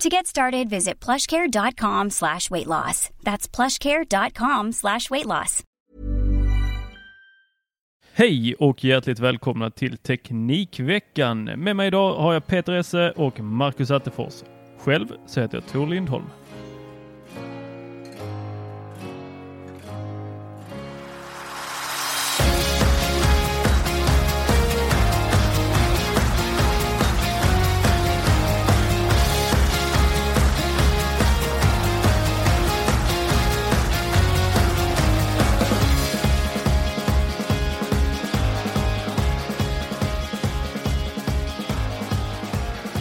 To get started, visit plushcare.com slash weight loss. That's plushcare.com slash weight loss. Hej och hjärtligt välkomna till Teknikveckan. Med mig idag har jag Peter Esse och Marcus Attefors. Själv så heter jag Tor Lindholm.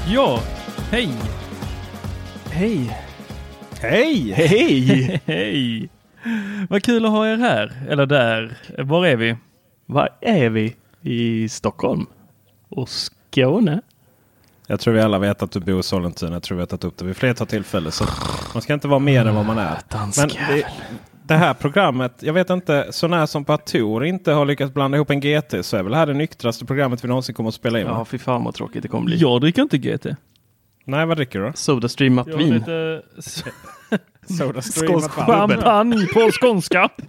Ja, hej! Hej! Hej! Hej! Hej! Vad kul att ha er här, eller där. Var är vi? Var är vi? I Stockholm? Och Skåne? Jag tror vi alla vet att du bor i Sollentuna. Jag tror vi har tagit upp det vid flertal tillfällen. Så man ska inte vara mer än vad man är. Men det, det här programmet, jag vet inte, så när som på att Tor inte har lyckats blanda ihop en GT så är väl det här det nyktraste programmet vi någonsin kommer att spela in? Ja, fy fan vad tråkigt det kommer bli. Jag dricker inte GT. Nej, vad dricker du då? Sodastream har vin. lite Soda Skånsk champagne på skånska.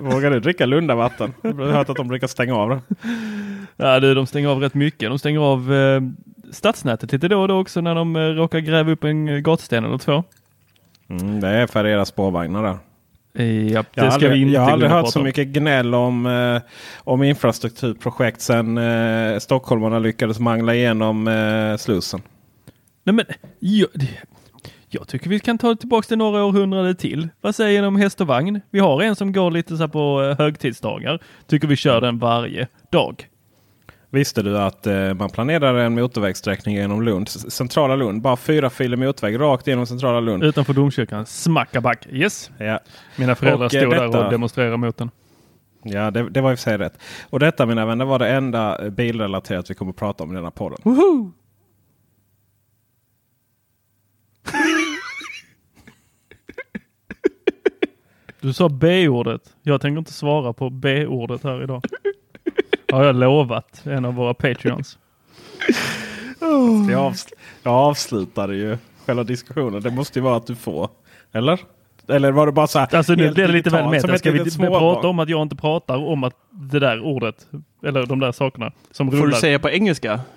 Vågar du dricka Lundavatten? Jag har hört att de brukar stänga av det. Ja du, de stänger av rätt mycket. De stänger av eh, stadsnätet lite då och då också när de eh, råkar gräva upp en eh, gatsten eller två. Mm, det är för era spårvagnar där. Ja, det Jag har aldrig, jag har aldrig hört så mycket gnäll om, eh, om infrastrukturprojekt sedan eh, stockholmarna lyckades mangla igenom eh, Slussen. Nej men, jag, jag tycker vi kan ta tillbaka till några århundraden till. Vad säger ni om häst och vagn? Vi har en som går lite så på eh, högtidsdagar. Tycker vi kör den varje dag. Visste du att eh, man planerar en motorvägssträckning genom Lund, centrala Lund, bara fyra filer motorväg rakt genom centrala Lund. Utanför domkyrkan, smackaback. Yes! Ja, Mina föräldrar Och, eh, stod där detta- och demonstrerade mot den. ja det, det var i och för sig rätt. Och detta mina vänner var det enda eh, bilrelaterat vi kommer att prata om i denna podden. Woho! Du sa B-ordet. Jag tänker inte svara på B-ordet här idag. Har jag lovat en av våra Patreons. Jag, avsl jag avslutade ju själva diskussionen. Det måste ju vara att du får. Eller? Eller var det bara så här? Alltså nu blir det lite väl meta. Ska vi prata om att jag inte pratar om att det där ordet, eller de där sakerna som Får rullar. du säga på engelska?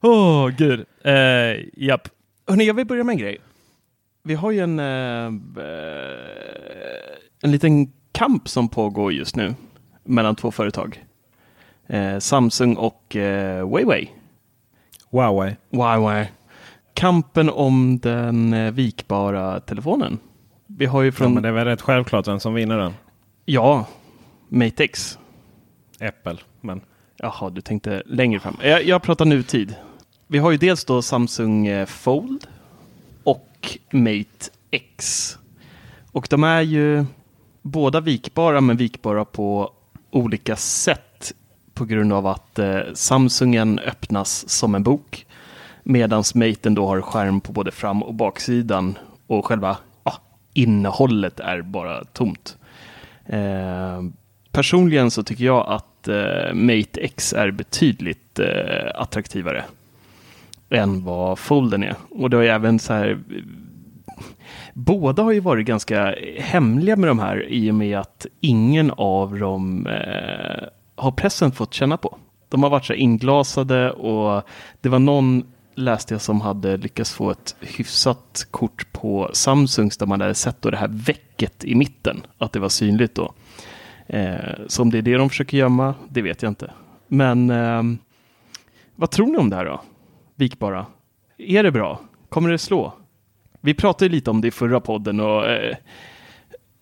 Åh gud. Eh, japp. Hörrni, jag vill börja med en grej. Vi har ju en, eh, eh, en liten kamp som pågår just nu mellan två företag. Eh, Samsung och eh, Huawei. Huawei. Huawei. Kampen om den eh, vikbara telefonen. Vi har ju Ja, från, men det är väl rätt självklart vem som vinner den. ja, Mate X. Apple. Men Jaha, du tänkte längre fram. Jag, jag pratar nutid. Vi har ju dels då Samsung eh, Fold och Mate X. Och de är ju båda vikbara, men vikbara på olika sätt på grund av att eh, Samsungen öppnas som en bok Medan Maten då har skärm på både fram och baksidan och själva ah, innehållet är bara tomt. Eh, personligen så tycker jag att eh, Mate X är betydligt eh, attraktivare än vad Folden är. Och det har ju även så här Båda har ju varit ganska hemliga med de här i och med att ingen av dem eh, har pressen fått känna på. De har varit så inglasade och det var någon läste jag som hade lyckats få ett hyfsat kort på Samsungs där man hade sett då det här väcket i mitten, att det var synligt då. Eh, så om det är det de försöker gömma, det vet jag inte. Men eh, vad tror ni om det här då? Vikbara. Är det bra? Kommer det slå? Vi pratade lite om det i förra podden och eh,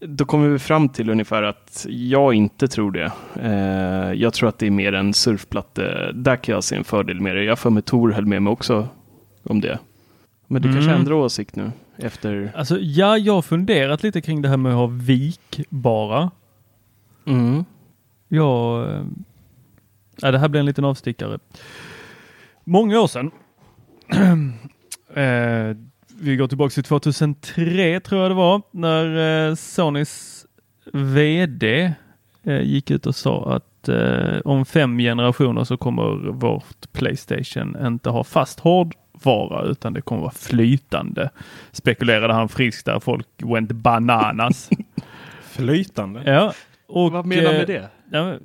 då kommer vi fram till ungefär att jag inte tror det. Eh, jag tror att det är mer en surfplatte. Där kan jag se en fördel med det. Jag för mig Tor höll med mig också om det. Men du mm. kanske ändrar åsikt nu efter? Alltså, ja, jag har funderat lite kring det här med att ha vikbara. Mm. Ja, eh, ja, det här blir en liten avstickare. Många år sedan eh, vi går tillbaka till 2003 tror jag det var när eh, Sonys VD eh, gick ut och sa att eh, om fem generationer så kommer vårt Playstation inte ha fast hårdvara utan det kommer vara flytande. Spekulerade han friskt där folk went bananas. flytande? Ja. Och, Vad menar du med det?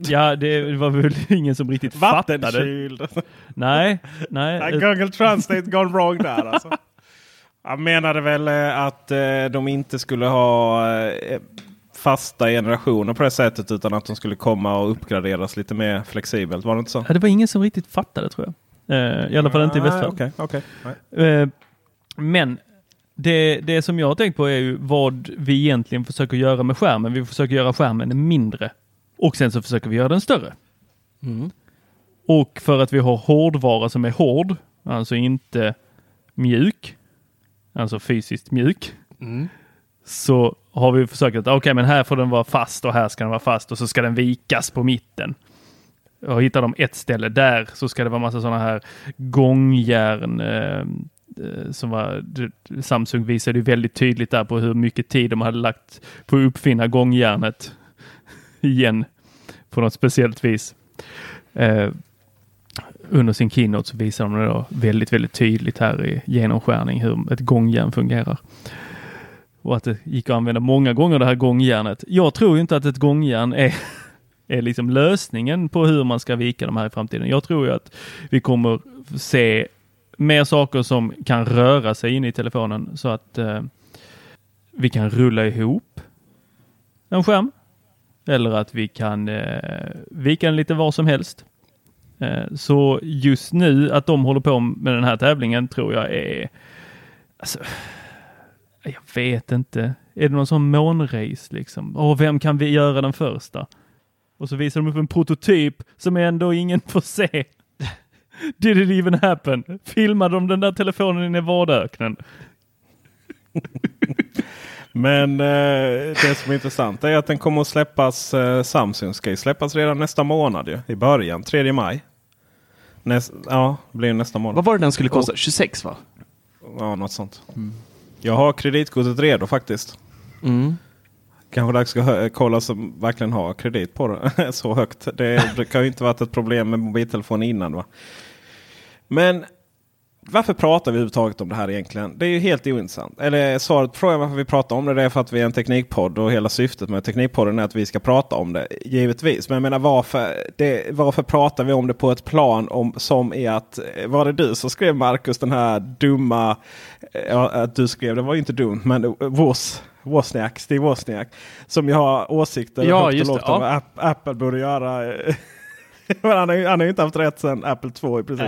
Ja, det var väl ingen som riktigt fattade. Vattenkyld. Nej, nej. Google Translate gone wrong där alltså. Han menade väl eh, att eh, de inte skulle ha eh, fasta generationer på det sättet utan att de skulle komma och uppgraderas lite mer flexibelt. Var det inte så? Ja, det var ingen som riktigt fattade tror jag. I alla fall inte i västvärlden. Okay, okay. Men det, det som jag har tänkt på är ju vad vi egentligen försöker göra med skärmen. Vi försöker göra skärmen mindre och sen så försöker vi göra den större. Mm. Och för att vi har hårdvara som är hård, alltså inte mjuk, alltså fysiskt mjuk, mm. så har vi försökt att okej, okay, men här får den vara fast och här ska den vara fast och så ska den vikas på mitten. Och hittar de ett ställe där så ska det vara massa sådana här gångjärn eh, eh som var, Samsung visade ju väldigt tydligt där på hur mycket tid de hade lagt på att uppfinna gångjärnet igen på något speciellt vis. Eh, under sin keynote så visar de då väldigt, väldigt tydligt här i genomskärning hur ett gångjärn fungerar. Och att det gick att använda många gånger det här gångjärnet. Jag tror inte att ett gångjärn är, är liksom lösningen på hur man ska vika de här i framtiden. Jag tror ju att vi kommer se mer saker som kan röra sig in i telefonen så att eh, vi kan rulla ihop en skärm. Eller att vi kan eh, vika den lite var som helst. Eh, så just nu att de håller på med den här tävlingen tror jag är... Alltså, jag vet inte. Är det någon sån månrace liksom? Och vem kan vi göra den första? Och så visar de upp en prototyp som ändå ingen får se. Did it even happen? Filmade de den där telefonen i Nevadaöknen? Men eh, det som är intressant är att den kommer att släppas. Eh, Samsung ska ju släppas redan nästa månad ju, i början, 3 maj. Näst, ja, blir nästa månad. Vad var det den skulle kosta? 26 va? Ja, något sånt. Mm. Jag har kreditkortet redo faktiskt. Mm. Kanske dags att kolla som verkligen har kredit på det så högt. Det brukar ju inte varit ett problem med mobiltelefon innan. va. Men varför pratar vi överhuvudtaget om det här egentligen? Det är ju helt ointressant. Eller svaret på frågan varför vi pratar om det, det är för att vi är en teknikpodd och hela syftet med Teknikpodden är att vi ska prata om det. Givetvis. Men jag menar varför, det, varför pratar vi om det på ett plan om, som är att var det du som skrev Marcus den här dumma, ja, att du skrev, det var ju inte dumt, men Wos. Wozniak, Steve Wozniak. Som ju har åsikter ja, just det, ja. om Apple borde göra han, har ju, han har ju inte haft rätt sedan Apple 2 i princip.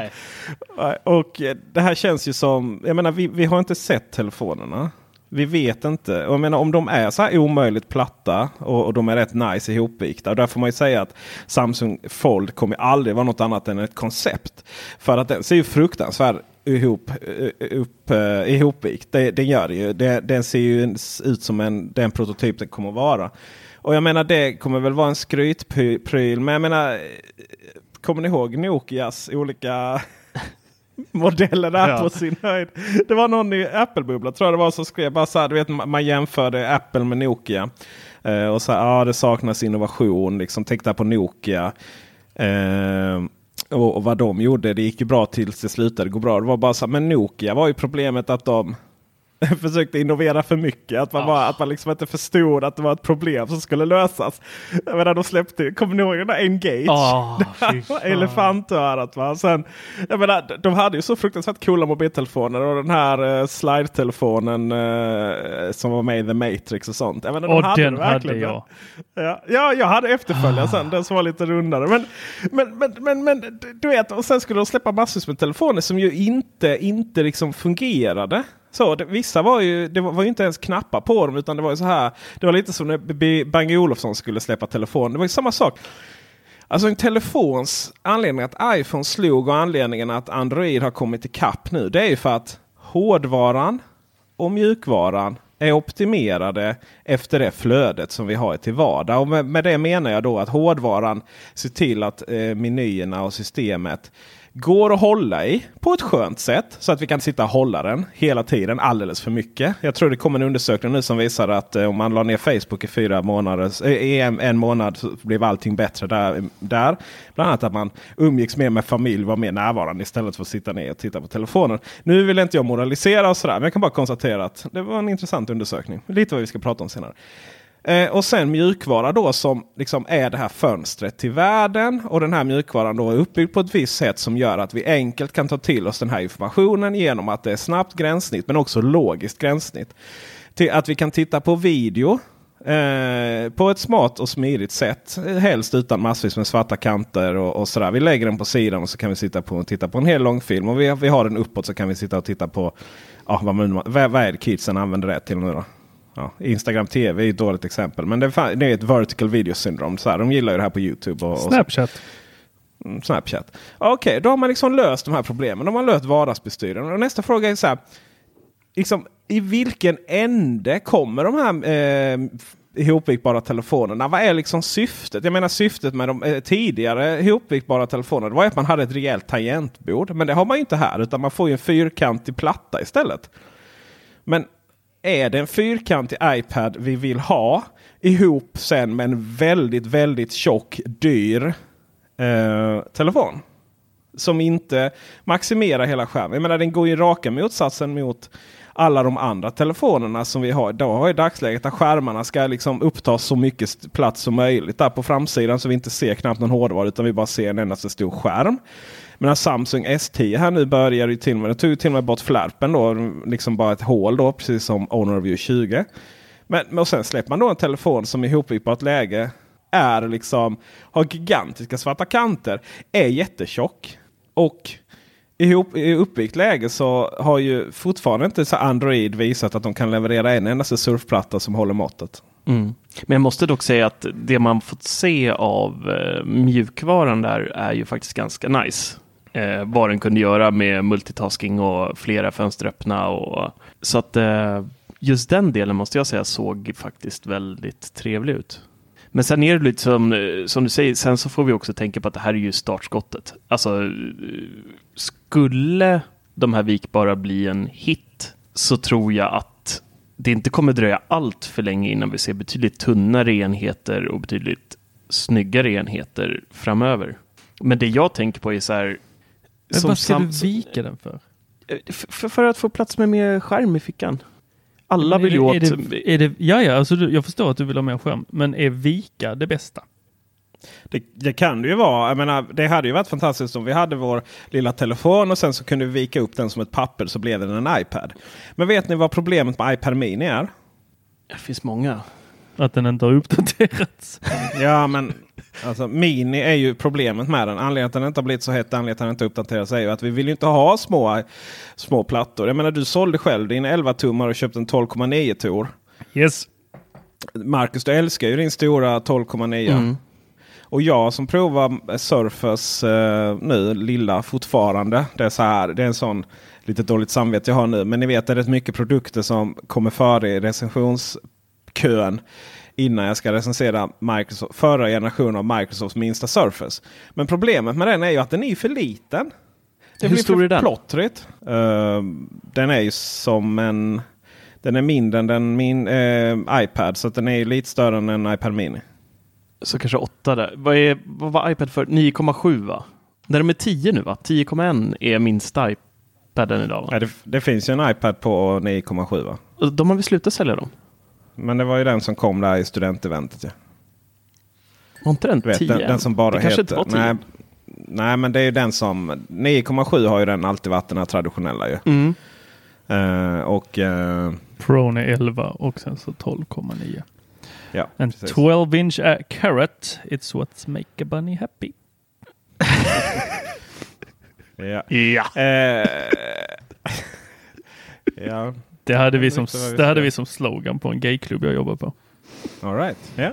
Nej. Och det här känns ju som, jag menar vi, vi har inte sett telefonerna. Vi vet inte. Jag menar, om de är så här omöjligt platta och, och de är rätt nice ihopvikta. Där får man ju säga att Samsung Fold kommer aldrig vara något annat än ett koncept. För att den ser ju fruktansvärt ihop, upp, uh, ihopvikt. Det, den gör det ju. Det, den ser ju ut som en, den prototyp den kommer vara. Och jag menar det kommer väl vara en skrytpryl. Men jag menar, kommer ni ihåg Nokias olika modellen är Ja. på sin höjd. Det var någon i Apple-bubbla tror jag det var som skrev bara så här, du vet, man jämförde Apple med Nokia. Eh, och så här, ja det saknas innovation. Liksom, titta på Nokia. Eh, och, och vad de gjorde, det gick ju bra tills det slutade gå bra. Det var bara så här, men Nokia var ju problemet att de försökte innovera för mycket. Att man, bara, att man liksom inte förstod att det var ett problem som skulle lösas. Jag menar, de släppte, kommer ni ihåg den där Engage? Ah, fan. Elefantörat va. Sen, jag menar, de hade ju så fruktansvärt coola mobiltelefoner och den här uh, slide-telefonen eh, som var med i The Matrix och sånt. Jag menar, de Och hade den hade jag. Ja, ja, jag hade efterföljare sen, den som var lite rundare. Men, men, men, men, men du vet, och sen skulle de släppa massvis med telefoner som ju inte, inte liksom fungerade. Så det, vissa var ju, det var, var ju inte ens knappar på dem utan det var ju så här. Det var lite som när Bang Olofsson skulle släppa telefon. Det var ju samma sak. Alltså en telefons anledning att iPhone slog och anledningen att Android har kommit ikapp nu. Det är ju för att hårdvaran och mjukvaran är optimerade efter det flödet som vi har till vardag. Och med, med det menar jag då att hårdvaran ser till att eh, menyerna och systemet går att hålla i på ett skönt sätt. Så att vi kan sitta och hålla den hela tiden alldeles för mycket. Jag tror det kommer en undersökning nu som visar att eh, om man la ner Facebook i fyra månader, eh, i en, en månad så blev allting bättre där, där. Bland annat att man umgicks mer med familj, var mer närvarande istället för att sitta ner och titta på telefonen. Nu vill inte jag moralisera och sådär, men jag kan bara konstatera att det var en intressant undersökning. Lite vad vi ska prata om senare. Eh, och sen mjukvara då som liksom är det här fönstret till världen. Och den här mjukvaran då är uppbyggd på ett visst sätt som gör att vi enkelt kan ta till oss den här informationen genom att det är snabbt gränssnitt men också logiskt gränssnitt. Till att vi kan titta på video eh, på ett smart och smidigt sätt. Helst utan massvis med svarta kanter och, och sådär. Vi lägger den på sidan och så kan vi sitta på och titta på en hel långfilm. Och vi, vi har den uppåt så kan vi sitta och titta på ja, vad, vad, vad är det kidsen använder det till nu då? Ja, Instagram TV är ett dåligt exempel. Men det det är ett vertical video syndrome. Så här, de gillar ju det här på Youtube. Och, och. Snapchat. Mm, Snapchat. Okej, då har man liksom löst de här problemen. De har löst vardagsbestyren. Och nästa fråga är så här. Liksom, I vilken ände kommer de här eh, ihopvikbara telefonerna? Vad är liksom syftet? Jag menar syftet med de eh, tidigare ihopvikbara telefonerna. Var att man hade ett rejält tangentbord. Men det har man ju inte här. Utan man får ju en fyrkantig platta istället. Men är det en fyrkantig iPad vi vill ha ihop sen med en väldigt, väldigt tjock, dyr eh, telefon? Som inte maximerar hela skärmen. Jag menar den går ju raka motsatsen mot alla de andra telefonerna som vi har idag i dagsläget. Där skärmarna ska liksom uppta så mycket plats som möjligt där på framsidan så vi inte ser knappt någon hårdvara utan vi bara ser en endast stor skärm. Men Samsung S10 här nu börjar ju till och med, det tog till och med bort flärpen då, liksom bara ett hål då, precis som Honor View 20. Men, och sen släpper man då en telefon som i ihopvikbart läge är liksom, har gigantiska svarta kanter, är jättetjock. Och ihop, i uppvikt läge så har ju fortfarande inte så Android visat att de kan leverera en endaste surfplatta som håller måttet. Mm. Men jag måste dock säga att det man fått se av eh, mjukvaran där är ju faktiskt ganska nice. Eh, vad den kunde göra med multitasking och flera fönster öppna. Och, så att eh, just den delen måste jag säga såg faktiskt väldigt trevlig ut. Men sen är det lite som, eh, som du säger, sen så får vi också tänka på att det här är ju startskottet. Alltså, skulle de här vikbara bli en hit så tror jag att det inte kommer dröja allt för länge innan vi ser betydligt tunnare enheter och betydligt snyggare enheter framöver. Men det jag tänker på är så här. Men som vad ska du vika den för? för, för att få plats med mer skärm i fickan. Alla Men vill ju åt... är det, är det, ja, ja, alltså du, jag förstår att du vill ha mer skärm. Men är vika det bästa? Det, det kan det ju vara. Jag menar, det hade ju varit fantastiskt om vi hade vår lilla telefon och sen så kunde vi vika upp den som ett papper så blev den en iPad. Men vet ni vad problemet med iPad Mini är? Det finns många. Att den inte har uppdaterats. Ja men alltså Mini är ju problemet med den. Anledningen att den inte har blivit så het, anledningen att den inte uppdaterats är ju att vi vill ju inte ha små, små plattor. Jag menar du sålde själv din 11 tummar och köpte en 12,9 tor. Yes. Marcus du älskar ju din stora 12,9. Mm. Och jag som provar Surface eh, nu, lilla fortfarande. Det är, så här, det är en sån lite dåligt samvete jag har nu. Men ni vet det är rätt mycket produkter som kommer före i recensionskön. Innan jag ska recensera Microsoft, förra generationen av Microsofts minsta Surface. Men problemet med den är ju att den är för liten. Det Hur blir stor är den? plottrigt. Eh, den är ju som en... Den är mindre än den min eh, iPad. Så den är ju lite större än en iPad Mini. Så kanske 8 där. Vad, är, vad var iPad för? 9,7 va? När de är 10 nu va? 10,1 är minsta iPaden idag va? Ja, det, det finns ju en iPad på 9,7 va? De har väl slutat sälja dem? Men det var ju den som kom där i studenteventet. Ja. Var inte den Du vet, 10? den, den som bara det kanske heter... inte var 10. nej, nej, men det är ju den som... 9,7 har ju den alltid varit den här traditionella ju. Mm. Eh, och... eh, Prone är 11 och sen så 12,9. ja, En precis. 12 inch uh, carrot, it's what make a bunny happy. Ja. Ja. Eh, ja, Det hade, vi som, det hade vi som slogan på en gayklubb jag jobbar på. all right. Ja.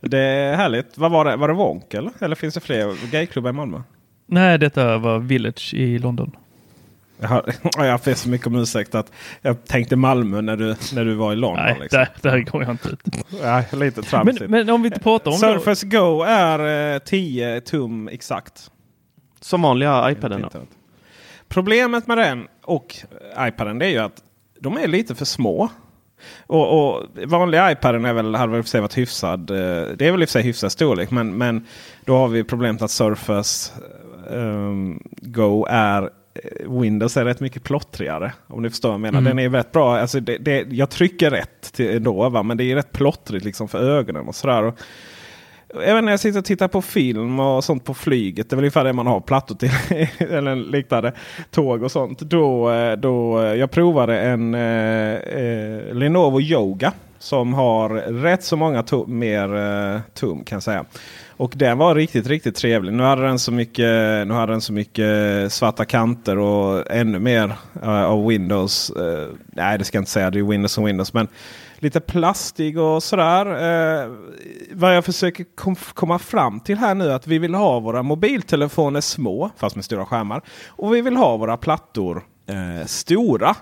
Det är härligt. Vad var det? Var det Wonk eller? Eller finns det fler gayklubbar i Malmö? Nej, detta var Village i London. Jag har, jag ber så mycket om ursäkt att jag tänkte Malmö när du, när du var i London. Nej, liksom. där, där går jag inte ut. Ja, lite Men, tramsigt. men om vi inte pratar om Surface Go är eh, 10 tum exakt. Som vanliga iPaden då? Problemet med den och iPaden det är ju att de är lite för små. Och, och vanliga iPaden är väl, hade väl för varit hyfsad. eh, Det är väl i och för sig hyfsad storlek. Men, men då har vi problemet att Surface ehm, Go är eh, Windows är rätt mycket plottrigare. Om ni förstår vad jag menar. Den är rätt bra. Alltså det, det, jag trycker rätt till ändå. Va? Men det är rätt plottrigt liksom för ögonen och sådär. Och, Även när jag sitter och tittar på film och sånt på flyget. Det är väl ungefär det man har plattor till. eller liknande. Tåg och sånt. Då, eh, då eh, jag provade en eh, eh, Lenovo Yoga. Som har rätt så många tum, mer eh, tum kan jag säga. Och den var riktigt, riktigt trevlig. Nu hade den så mycket, nu hade den så mycket svarta kanter och ännu mer uh, av Windows. Uh, nej, det ska jag inte säga. Det är Windows och Windows. Men lite plastig och sådär. Uh, vad jag försöker kom, komma fram till här nu är att vi vill ha våra mobiltelefoner små, fast med stora skärmar. Och vi vill ha våra plattor stora.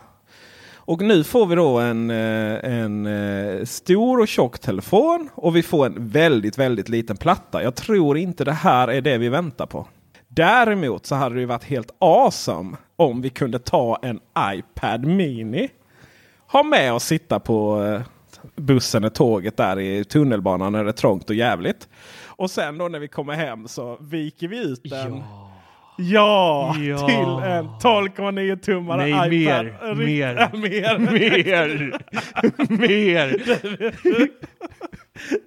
Och nu får vi då en, eh, en eh, stor och tjock telefon och vi får en väldigt, väldigt liten platta. Jag tror inte det här är det vi väntar på. Däremot så hade det ju varit helt awesome om vi kunde ta en iPad Mini. Ha med och sitta på eh, bussen eller tåget där i tunnelbanan när det är trångt och jävligt. Och sen då när vi kommer hem så viker vi ut den. Ja, Ja. till en 12,9 tummare Nej, iPad. mer, Rikt- mer. Ja, mer. Mer! Mer!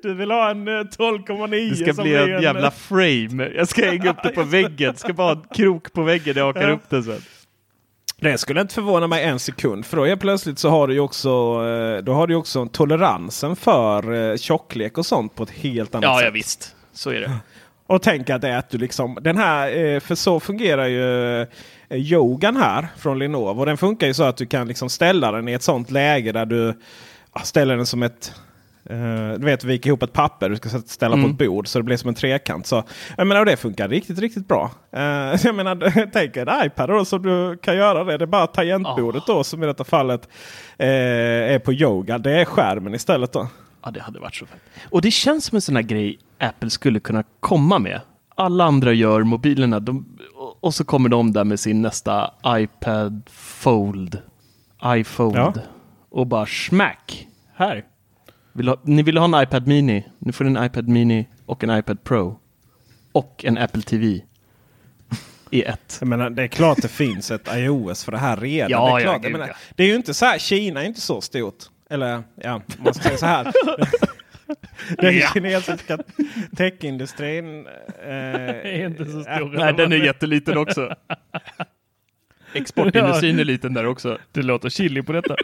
Du vill ha en eh, 12,9 Det ska som bli blir en jävla frame. Jag ska hänga upp det på väggen. Det ska bara ha en krok på väggen när jag hakar Ja. upp den sen. Det skulle inte förvåna mig en sekund. För då är plötsligt så har du ju också, eh, då har du också toleransen för eh, tjocklek och sånt på ett helt annat Ja, sätt. ja visst. Så är det. Och tänk att det är att du liksom, den här, eh, för så fungerar ju eh, yogan här från Lenovo. Den funkar ju så att du kan liksom ställa den i ett sånt läge där du ställer den som ett eh, du vet, vika ihop ett papper du ska ställa på ett bord så det blir som en trekant. Så, jag menar, och det funkar riktigt, riktigt bra. Jag menar, tänk en iPad då som du kan göra det. Det är bara tangentbordet då som i detta fallet eh, är på yoga. Det är skärmen istället då. Ja, det hade varit så fett. Och det känns som en sån här grej Apple skulle kunna komma med. Alla andra gör mobilerna de, och- så kommer de där med sin nästa iPad Fold. iPhone. Ja. Och bara smack. Här. Vill ha, ni vill ha en iPad Mini. Nu får ni en iPad Mini och en iPad Pro. Och en Apple TV. I ett. Jag menar, det är klart det finns ett iOS för det här redan. Ja, det, är ja, klart. gud, menar, ja. det är ju inte så här, Kina är inte så stort. Eller ja, man ska säga så här. Den kinesiska techindustrin eh, är inte så stor. Nej, den är jätteliten också. Exportindustrin är liten där också. Det låter chili på detta.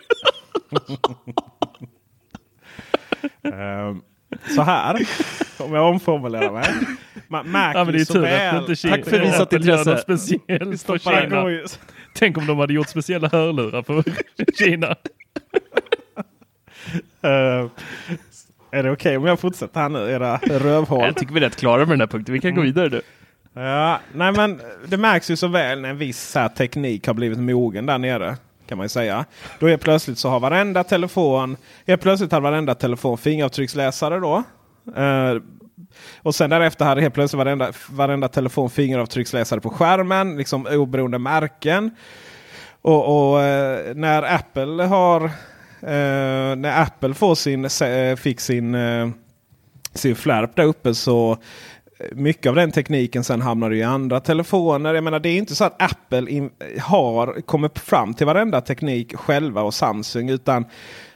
eh, så här, om jag omformulerar mig. Ma- Mac Ja, men det är så väl. inte Kina, Tack för visat intresse. speciellt för Kina. Tänk om de hade gjort speciella hörlurar för Kina. Eh, är det okej om jag fortsätter här nu? Era rövhål. Jag tycker vi är rätt klara med den här punkten. Vi kan gå vidare nu. Ja, nej men det märks ju så väl när en viss här, teknik har blivit mogen där nere. Kan man ju säga. Då är plötsligt så har varenda telefon, är plötsligt har varenda telefon fingeravtrycksläsare då. Eh, Och sen därefter hade helt plötsligt varenda, varenda telefon fingeravtrycksläsare på skärmen. Liksom oberoende märken. Och, och eh, när Apple har eh, när Apple får sin, eh, fick sin, eh, sin flärp där uppe så eh, mycket av den tekniken sen hamnar i andra telefoner. Jag menar det är inte så att Apple in, har kommit fram till varenda teknik själva och Samsung. utan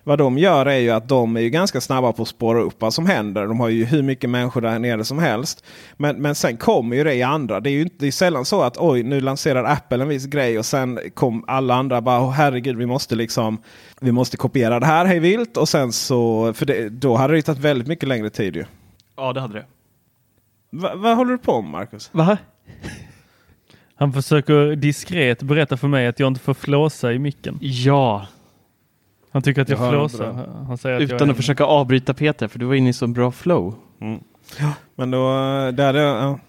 vad de gör är ju att de är ju ganska snabba på att spåra upp vad som händer. De har ju hur mycket människor där nere som helst. Men, men sen kommer ju det i andra. Det är ju inte, det är sällan så att oj nu lanserar Apple en viss grej och sen kom alla andra bara oh, herregud vi måste liksom vi måste kopiera det här hej vilt och sen så för det, då hade det tagit väldigt mycket längre tid ju. Ja det hade det. Va, vad håller du på med Marcus? Va? Han försöker diskret berätta för mig att jag inte får flåsa i micken. Ja, Han tycker att jag, Jag flåsar. Han säger att utan att försöka avbryta Peter för du var inne i så bra flow. Men då, där, är- ja.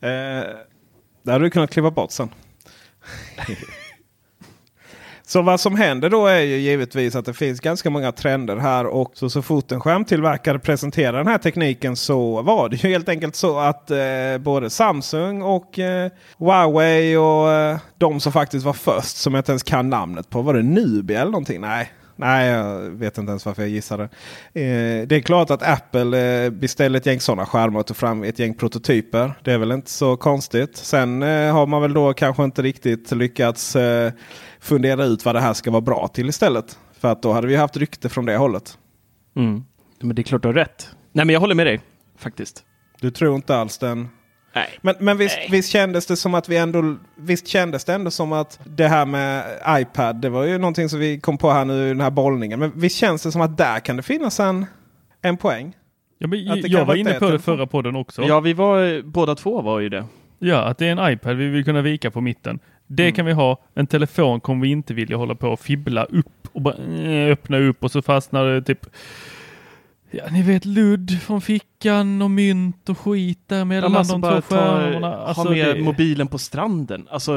eh, där hade du kunnat kliva bort sen. så vad som händer då är ju givetvis att det finns ganska många trender här. Och så, så fort en skärmtillverkare presenterar den här tekniken så var det ju helt enkelt så att eh, både Samsung och eh, Huawei och eh, de som faktiskt var först som jag inte ens kan namnet på. Var det Nubia eller någonting? Nej. Nej, jag vet inte ens varför jag gissade. Eh, det är klart att Apple eh, beställer ett gäng sådana skärmar och tar fram ett gäng prototyper. Det är väl inte så konstigt. Sen eh, har man väl då kanske inte riktigt lyckats eh, fundera ut vad det här ska vara bra till istället. För att då hade vi haft rykte från det hållet. Mm. Men det är klart du har rätt. Nej men jag håller med dig faktiskt. Du tror inte alls den Nej. Men, men visst, visst kändes det som att vi ändå Visst kändes det ändå som att det här med iPad. Det var ju någonting som vi kom på här nu i den här bollningen. Men visst känns det som att där kan det finnas en, en poäng. Ja, men jag var inne det på det förra podden också. Ja vi var, båda två var ju det. Ja, att det är en iPad vi vill kunna vika på mitten. Det Mm. kan vi ha. En telefon kommer vi inte vilja hålla på och fibbla upp och bara eh, öppna upp och så fastnar det typ Ja, ni vet ludd från fickan och mynt och skit där mellan alltså de två skärmarna. Alltså, ha med det- mobilen på stranden. Alltså,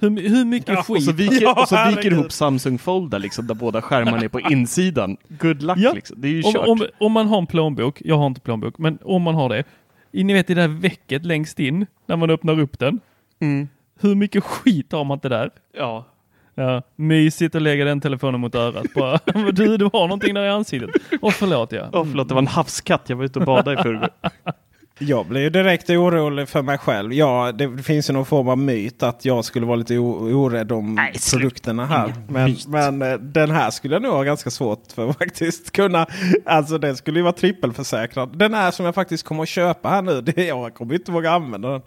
hur, hur mycket Ja, och skit? så viker, Ja, och så viker ihop Samsung Folder liksom, där båda skärmarna är på insidan. Good luck Ja. liksom. Det är ju om, kört. om, om man har en plånbok, jag har inte plånbok, men om man har det. Ni vet det där vecket längst in när man öppnar upp den. Mm. Hur mycket skit har man inte där? Ja. Ja, mysigt att lägga den telefonen mot örat. Bara, du, du har någonting där i ansiktet. Åh förlåt ja. Åh förlåt, det var en havskatt. Jag var ute och badade i förrgår. Jag blir ju direkt orolig för mig själv. Ja, det finns ju någon form av myt att jag skulle vara lite orädd om Nej, produkterna här. Men, men eh, den här skulle jag nog ha ganska svårt för faktiskt kunna. Alltså den skulle ju vara trippelförsäkrad. Den här som jag faktiskt kommer att köpa här nu. Det, jag kommer inte våga använda den.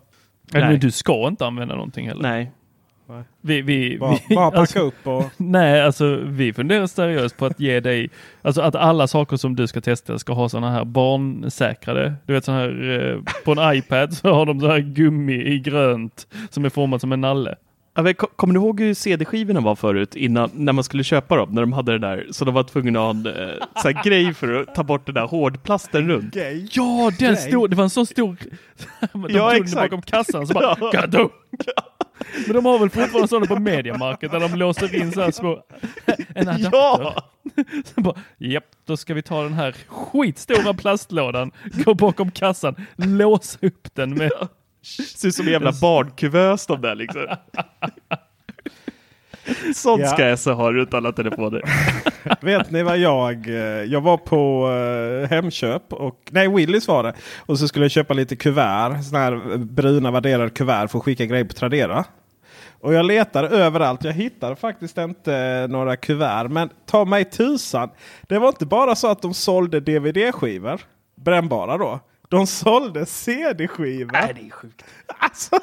Men Nej. du ska inte använda någonting heller. Nej. Vi, vi, Bara, vi, bara packa alltså, upp och... Nej, alltså vi funderar seriöst på att ge dig, alltså att alla saker som du ska testa ska ha sådana här barnsäkrade. Du vet sådana här, eh, på en iPad så har de så här gummi i grönt som är format som en nalle. Kommer du ihåg hur CD-skivorna var förut innan, när man skulle köpa dem? När de hade det där, så de var tvungna att ha en eh, så här grej för att ta bort den där hårdplasten runt. Gay. Ja, den stod, det var en sån stor... de Ja, tog den bakom kassan så bara... Ja. Men de har väl fortfarande sådana på Mediamarket där de låser in så här små... En adapter. Ja! Så bara, Japp, då ska vi ta den här skitstora plastlådan, gå bakom kassan, låsa upp den med... Ser ut som en jävla barnkuvös de där liksom. Sånt Ja. ska jag så ha runt alla telefoner. Vet ni vad jag... eh, Jag var på eh, Hemköp och... Nej, Willys var det. Och så skulle jag köpa lite kuvert. Såna här bruna värderade kuvert för att skicka grejer på Tradera. Och jag letade överallt. Jag hittade faktiskt inte några kuvert. Men ta mig tusan. Det var inte bara så att de sålde DVD-skivor. Brännbara då. De sålde CD-skivor. Nej, det är sjukt. Alltså,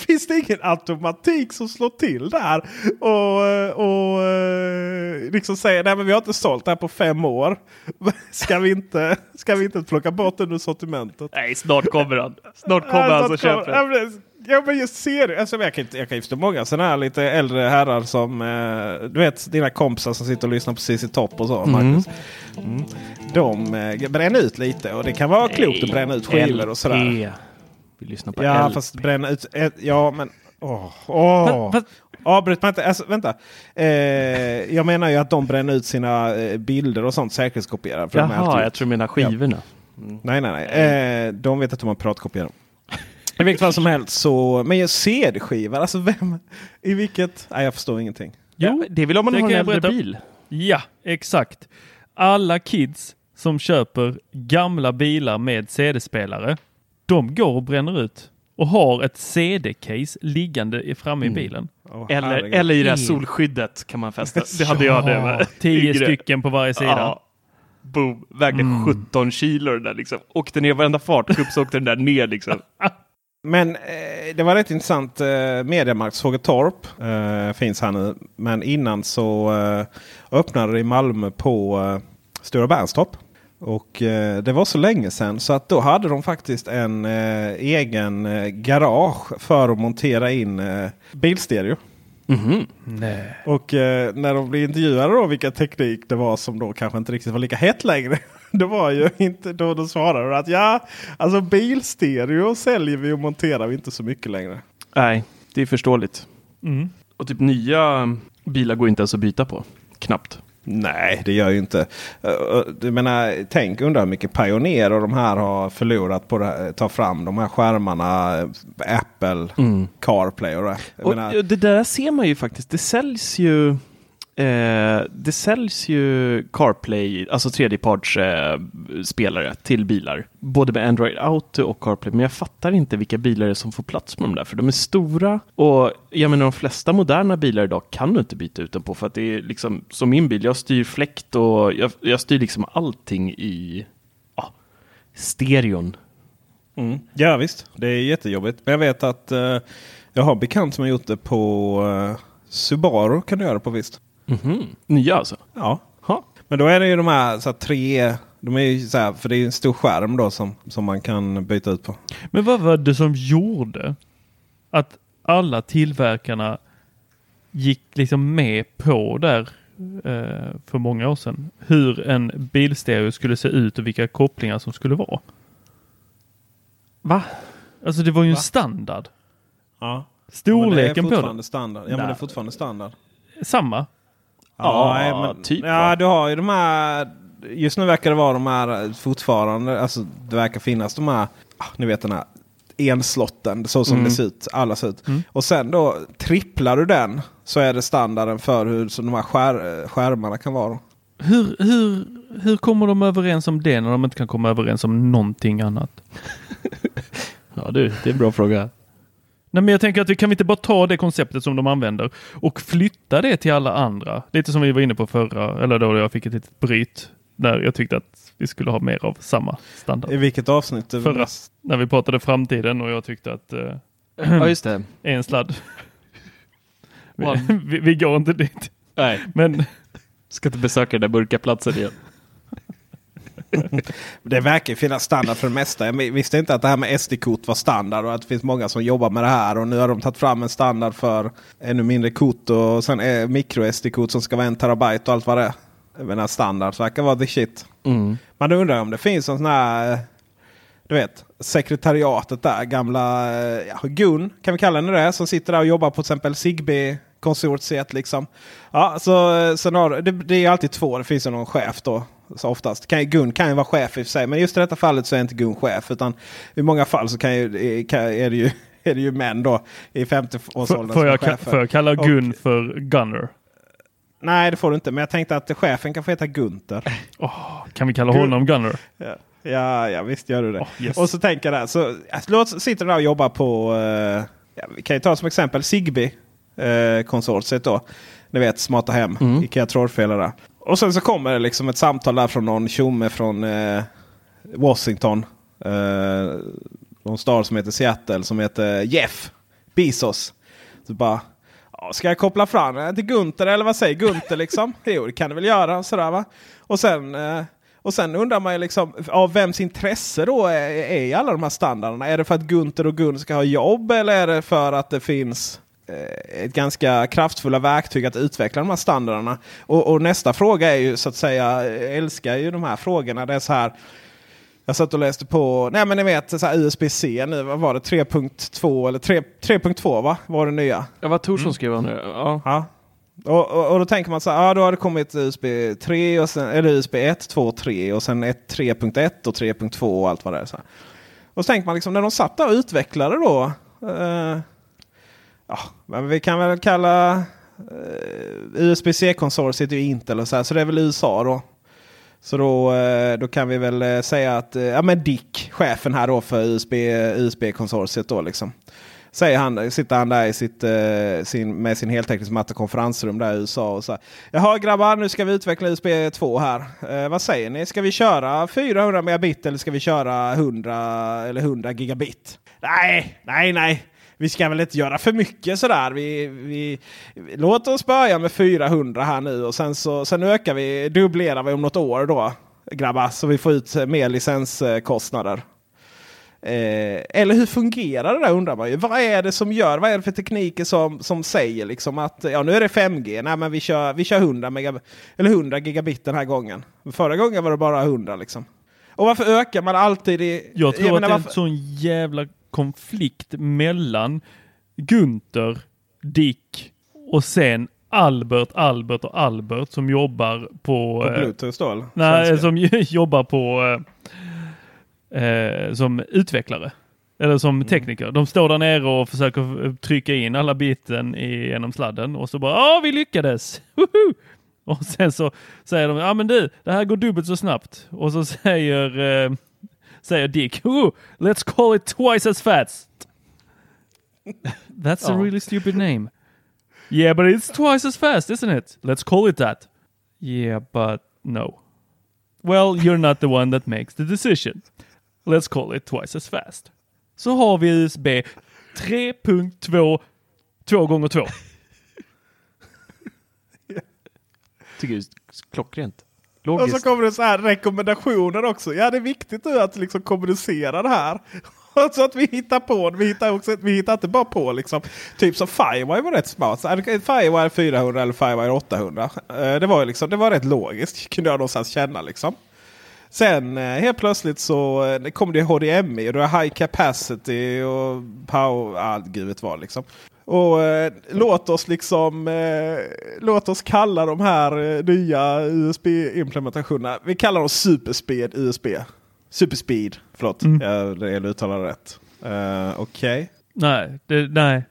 finns det ingen automatik som slår till där? Och, och eh, liksom säger nej men vi har inte sålt det här på fem år. Ska vi inte, ska vi inte plocka bort den ur sortimentet? Nej, snart kommer han. Snart kommer han som köper Ja, Ja men jag ser det. Alltså, jag kan jag ju förstå många sådana här lite äldre herrar som eh, du vet dina kompisar som sitter och lyssnar på CC Top och så. Marcus. Mm. De eh, bränner ut lite och det kan vara klokt att bränna ut skivor och sådär. LP. Vi lyssnar på Ja, LP. fast bränna ut... ett- Ja, men... Åh, åh. Fast- Avbryt mig inte. Alltså, vänta. Eh, jag menar ju att de bränner ut sina eh, bilder och sånt säkerhetskopierar. De Jaha, jag tror du menar skivorna. Nej, nej, nej. Eh, de vet inte hur man piratkopierar. I vilket fall som helst så. Men just CD-skivor, alltså vem? I vilket? Nej, jag förstår ingenting. Jo, Ja, det om man det har en jag äldre bil. Ja, exakt. Alla kids som köper gamla bilar med CD-spelare, de går och bränner ut och har ett CD-case liggande i- framme i bilen. Åh, Eller, herregud. eller i det här Mm. solskyddet kan man fästa. Det hade jag det med. Tio stycken på varje sida. Ja. Boom. Vägde Mm. 17 kilo den där liksom. Åkte ner varenda fartkupp så åkte den där ner liksom. Men eh, det var rätt intressant. Eh, Mediamarkt Sågetorp eh, finns här nu. Men innan så eh, öppnade det i Malmö på eh, Stora Bernstorp. Och eh, det var så länge sedan så att då hade de faktiskt en eh, egen eh, garage för att montera in eh, bilstereo. Nej. Och eh, när de blev intervjuade då vilka teknik det var som då kanske inte riktigt var lika hett längre. Det var ju inte då de svarade de att ja, alltså bilstereo säljer vi och monterar vi inte så mycket längre. Nej, det är förståeligt. Mm. Och typ nya bilar går inte ens att byta på. Knappt. Nej, det gör ju inte. Du menar, tänk undra hur mycket Pioneer och de här har förlorat på att ta fram de här skärmarna. Apple, CarPlay och det. Jag Och menar, det där ser man ju faktiskt. Det säljs ju eh, det säljs ju CarPlay, alltså tredjeparts eh, spelare till bilar. Både med Android Auto och CarPlay. Men jag fattar inte vilka bilar det är som får plats med de där. För de är stora och jag menar de flesta moderna bilar idag kan du inte byta ut dem på. För att det är liksom som min bil. Jag styr fläkt och jag, jag styr liksom allting i ja, stereon. mm. Ja visst, det är jättejobbigt. Men jag vet att eh, jag har bekant som har gjort det på eh, Subaru. Kan du göra det på visst. Mhm. Nya alltså? Ja. Ha. Men då är det ju de här, så här tre... De är ju så här, för det är en stor skärm då som, som man kan byta ut på. Men vad var det som gjorde att alla tillverkarna gick liksom med på där eh, för många år sedan hur en bilstereo skulle se ut och vilka kopplingar som skulle vara? Va? Alltså det var ju en Va? standard. Ja. Storleken men det är på fortfarande den. standard. Ja, men det är fortfarande standard. Samma. Ja, nej, men, typ, Ja, va? du har ju de här. Just nu verkar det vara de här fortfarande. Alltså det verkar finnas de här. ah, Ni vet den här enslotten. Så som Mm. det ser ut. Alla ser ut. Och sen då tripplar du den. Så är det standarden för hur så de här skär, skärmarna kan vara. Hur, hur, hur kommer de överens om det när de inte kan komma överens om någonting annat? Ja du, det är en bra fråga. Nej, men jag tänker att vi kan vi inte bara ta det konceptet som de använder och flytta det till alla andra. Lite som vi var inne på förra, eller då jag fick ett litet bryt när jag tyckte att vi skulle ha mer av samma standard. I vilket avsnitt? det- Förra, när vi pratade framtiden och jag tyckte att eh, Ja just det. en sladd. Vi, vi går inte dit. Nej, Men ska inte besöka den där mörka platsen igen. Det verkar ju finnas standard för det mesta. Jag visste inte att det här med SD-kort var standard och att det finns många som jobbar med det här. Och nu har de tagit fram en standard för ännu mindre kort och sen är micro SD-kort som ska vara en terabyte och allt vad det är. Jag menar standard så verkar vara the shit. Mm. Man undrar om det finns en sån här, eh, du vet, sekretariatet där, gamla eh, ja, Gun, kan vi kalla henne det, som sitter där och jobbar på till exempel Zigbee konsortiet liksom. Ja, så, eh, sen har, det, det är alltid två, det finns ju någon chef då. Så oftast. Kan, Gun kan ju vara chef i och för sig, men just i detta fallet så är inte Gun chef. Utan i många fall så kan ju, kan, är, det ju, är det ju män då i 50-årsåldern får, jag, får jag kalla Och- Gun för Gunner? Nej, det får du inte. Men jag tänkte att chefen kan få heta Gunter. Kan vi kalla Gun- honom Gunner? Ja, ja, ja visst gör du det. Oh, yes. Och så tänker jag där. Så, alltså, låt sitter där och jobbar på. Eh, ja, vi kan ju ta som exempel Zigbee eh, då. Ni vet smarta hem, Ikea trådfällor där. Och sen så kommer det liksom ett samtal där från någon tjomme från eh, Washington. Eh, någon stad som heter Seattle som heter Jeff Bezos. Så bara, ska jag koppla fram den till Gunter eller vad säger Gunter liksom? jo det kan du väl göra. Sådär, va? Och sen eh, och sen undrar man ju liksom av vems intresse då är, är alla de här standarderna. Är det för att Gunter och Gun ska ha jobb eller är det för att det finns ett ganska kraftfulla verktyg att utveckla de här standarderna? Och, och nästa fråga är ju så att säga, jag älskar ju de här frågorna. Det är så här. Jag satt och läste på, nej men ni vet så USB-C nu, vad var det? 3.2 eller 3 3.2 va? Var det nya? Ja, vad Torsson skrev han nu. Ja. Ja. Och, och, och, då tänker man så här, ja då har det kommit USB 3 och sen, eller USB 1, 2, 3 och sen 3.1 och 3.2 och allt vad det är. Så här. Och så tänker man liksom när de satt där och utvecklade då. Eh, ja, men vi kan väl kalla eh, USB-C-konsortiet är Intel och så här, så det är väl USA då. Så då, eh, då kan vi väl eh, säga att eh, ja, men Dick, chefen här då för USB, USB-konsortiet då liksom. Säger han, sitter han där i sitt, eh, sin, med sin heltäckningsmatta konferensrum där i USA. Och så Jaha grabbar, nu ska vi utveckla USB 2 här. Eh, vad säger ni? Ska vi köra 400 megabit eller ska vi köra 100 eller 100 gigabit? Nej, nej, nej vi ska väl inte göra för mycket sådär. Vi, vi, låt oss börja med 400 här nu och sen, så, sen ökar vi, dubblerar vi om något år då grabbar. Så vi får ut mer licenskostnader. Eh, eller hur fungerar det där undrar man ju. Vad är det som gör? Vad är det för tekniker som, som säger liksom att ja, nu är det 5G. Nej, men vi kör, vi kör 100, megab eller 100 gigabit den här gången. Förra gången var det bara 100 liksom. Och varför ökar man alltid i... Jag tror jag att det är varför... en sån jävla konflikt mellan Gunther, Dick och sen Albert, Albert och Albert som jobbar på... På eh, Bluetooth då? Nej, som jobbar på... Eh, eh, som utvecklare. Eller som mm. tekniker. De står där nere och försöker trycka in alla biten i, genom sladden och så bara ja, vi lyckades! Woho! Och sen så säger de ja men du, det här går dubbelt så snabbt. Och så säger eh, säger Dick. Ooh, let's call it twice as fast. That's a oh. really stupid name. Yeah, but it's twice as fast, isn't it? Let's call it that. Yeah, but no. Well, you're not the one that makes the decision. Let's call it twice as fast. Så har vi USB 3.2 2 gånger 2 Tycker det är klockrent. Och så kommer det så här rekommendationer också. Ja det är viktigt nu att liksom kommunicera det här. Så att vi hittar på Vi hittar, också, vi hittar inte bara på liksom. Typ som Firewire var rätt smart. Så Firewire 400 eller Firewire 800. Eh, det var, liksom, det var rätt logiskt kunde jag någonstans känna liksom. Sen eh, helt plötsligt så eh, kom det HDMI och det var High Capacity och Power. Ah, gud vet vad liksom. Och eh, låt oss liksom eh, låt oss kalla de här eh, nya USB-implementationerna. Vi kallar dem Superspeed USB. Superspeed, förlåt. Mm. Jag, jag uttalar rätt. Uh, Okej. Okay. Nej, det, nej.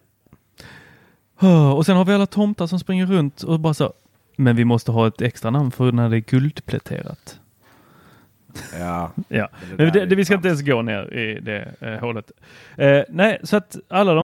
Och sen har vi alla tomtar som springer runt och bara så. Men vi måste ha ett extra namn för när det är guldpläterat. Ja, ja. Det, det, det vi ska inte ens gå ner i det eh, hålet. Eh, nej, så att alla de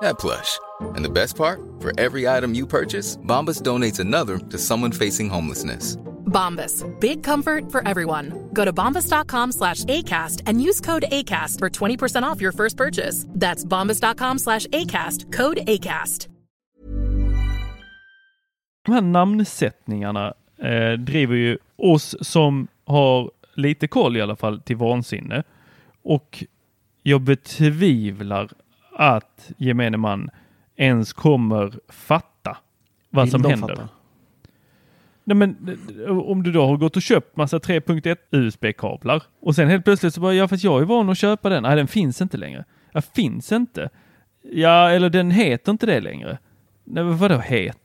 that plush. And the best part? For every item you purchase, Bombas donates another to someone facing homelessness. Bombas. Big comfort for everyone. Go to bombas.com slash ACAST and use code ACAST for 20% off your first purchase. That's bombas.com slash ACAST. Code ACAST. De här namnsättningarna eh, driver ju oss som har lite koll i alla fall till vansinne. Och jag betvivlar att gemene man ens kommer fatta vad Vill som de händer. fatta? Nej, men om du då har gått och köpt massa 3.1 USB-kablar och sen helt plötsligt så bara, ja fast jag är van att köpa den. Nej, den finns inte längre. Ja, finns inte. Ja, eller den heter inte det längre. Nej, men vadå het?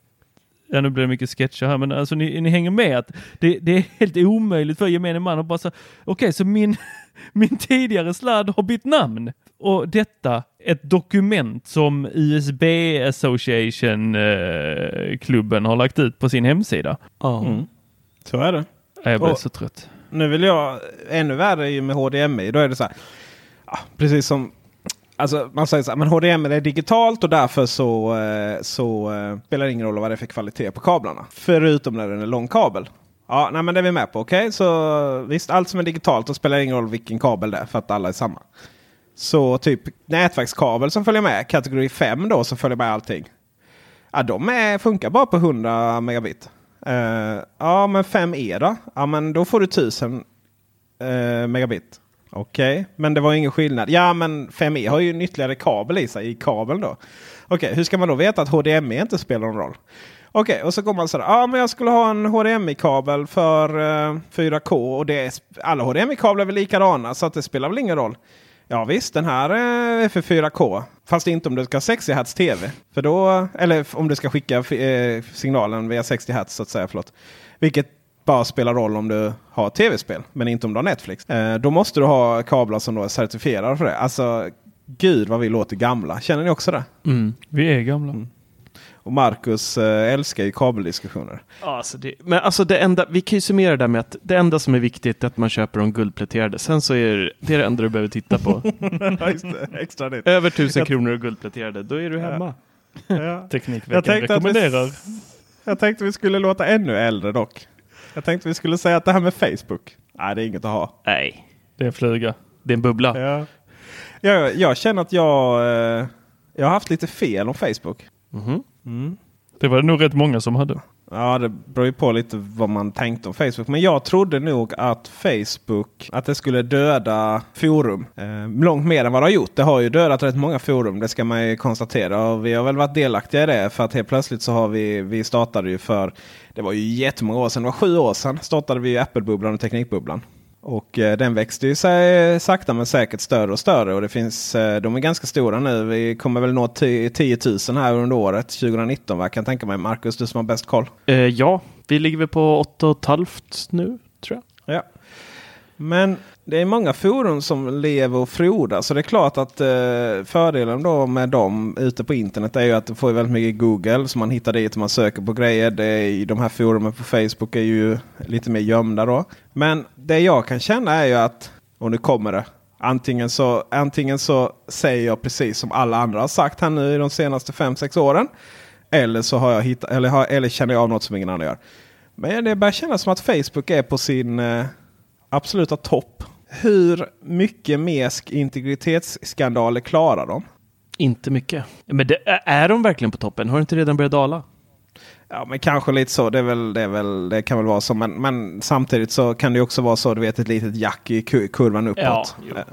Ja, nu blir det mycket sketcher här, men alltså ni, ni hänger med att det, det är helt omöjligt för gemene man att bara säga, okej, så min, min tidigare sladd har bytt namn. Och detta, ett dokument som USB Association eh, klubben har lagt ut på sin hemsida. Ja. Mm. Så är det. Ja, Jag Och- så trött. Nu vill jag, ännu värre med HDMI. Då är det så här. Ja, precis som Alltså man säger så här, men HDMI är digitalt och därför så, eh, så eh, spelar det ingen roll vad det är för kvalitet på kablarna. Förutom när den är lång kabel. Ja, nej, men det är vi med på. Okej, så visst, allt som är digitalt och spelar ingen roll vilken kabel det är för att alla är samma. Så typ nätverkskabel som följer med, kategori 5 då som följer med allting. Ja, de är, funkar bara på 100 megabit. Uh, ja, men 5E då? Ja, men då får du 1000 uh, eh, megabit. Okej, men det var ingen skillnad. Ja, men 5E har ju en ytterligare kabel i sig i kabeln då. Okej, hur ska man då veta att HDMI inte spelar någon roll? Okej, och så går man så här. Ja, men jag skulle ha en HDMI-kabel för eh, 4K och det är, alla HDMI-kablar är väl likadana så att det spelar väl ingen roll. Ja visst, den här eh, är för 4K. Fast inte om du ska ha 60 Hz TV. För då, eller om du ska skicka eh, signalen via 60 Hz så att säga. Förlåt. Vilket bara spelar roll om du har tv-spel, men inte om du har Netflix. Eh, då måste du ha kablar som då är certifierade för det. Alltså, gud vad vi låter gamla. Känner ni också det? Mm. Vi är gamla. Och Marcus eh, älskar ju kabeldiskussioner. Ja, Alltså det, men alltså det enda, vi kan ju summera det där med att det enda som är viktigt är att man köper de guldpläterade. Sen så är det, det är det enda du behöver titta på. Extra nytt. Över tusen kronor och guldpläterade, då är du hemma. Ja. Teknikveckan Jag tänkte att vi- rekommenderar. Jag tänkte vi skulle låta ännu äldre dock. Jag tänkte vi skulle säga att det här med Facebook. Nej, det är inget att ha. Nej, Det är en fluga. det är en bubbla. Ja. Jag, jag känner att jag, eh, jag har haft lite fel om Facebook. Mhm. Det var det nog rätt många som hade. Ja, det beror ju på lite vad man tänkte om Facebook. Men jag trodde nog att Facebook, att det skulle döda forum. Eh, långt mer än vad det har gjort. Det har ju dödat rätt många forum, det ska man ju konstatera. Och vi har väl varit delaktiga i det. För att helt plötsligt så har vi, vi startade ju för, det var ju jättemånga år sedan, det var sju år sedan, startade vi Apple-bubblan och Teknikbubblan. Och eh, den växte ju sig sakta men säkert större och större. Och det finns, eh, de är ganska stora nu. Vi kommer väl nå 10 10 000 här under året 2019. Vad kan tänka mig? Marcus, du som har bäst koll. Eh, ja, vi ligger väl på åtta och ett halvt nu, tror jag. Ja. Men det är många forum som lever och frodas. Så det är klart att eh, fördelen då med dem ute på internet är ju att du får väldigt mycket Google. Så man hittar dit och man söker på grejer. Det är, i de här forumen på Facebook är ju lite mer gömda då. Men det jag kan känna är ju att, och nu kommer det. Antingen så, antingen så säger jag precis som alla andra har sagt här nu i de senaste 5-6 åren. Eller så har jag hittat, eller, har, eller känner jag av något som ingen annan gör. Men det börjar kännas som att Facebook är på sin eh, absoluta topp. Hur mycket mer sk- integritetsskandaler klarar de? Inte mycket. Men det, är de verkligen på toppen? Har det inte redan börjat dala? Ja, men kanske lite så. Det, är väl, det, väl, det kan väl vara så. Men, men samtidigt så kan det också vara så. Du vet ett litet jack i ku- kurvan uppåt. Ja. Eh,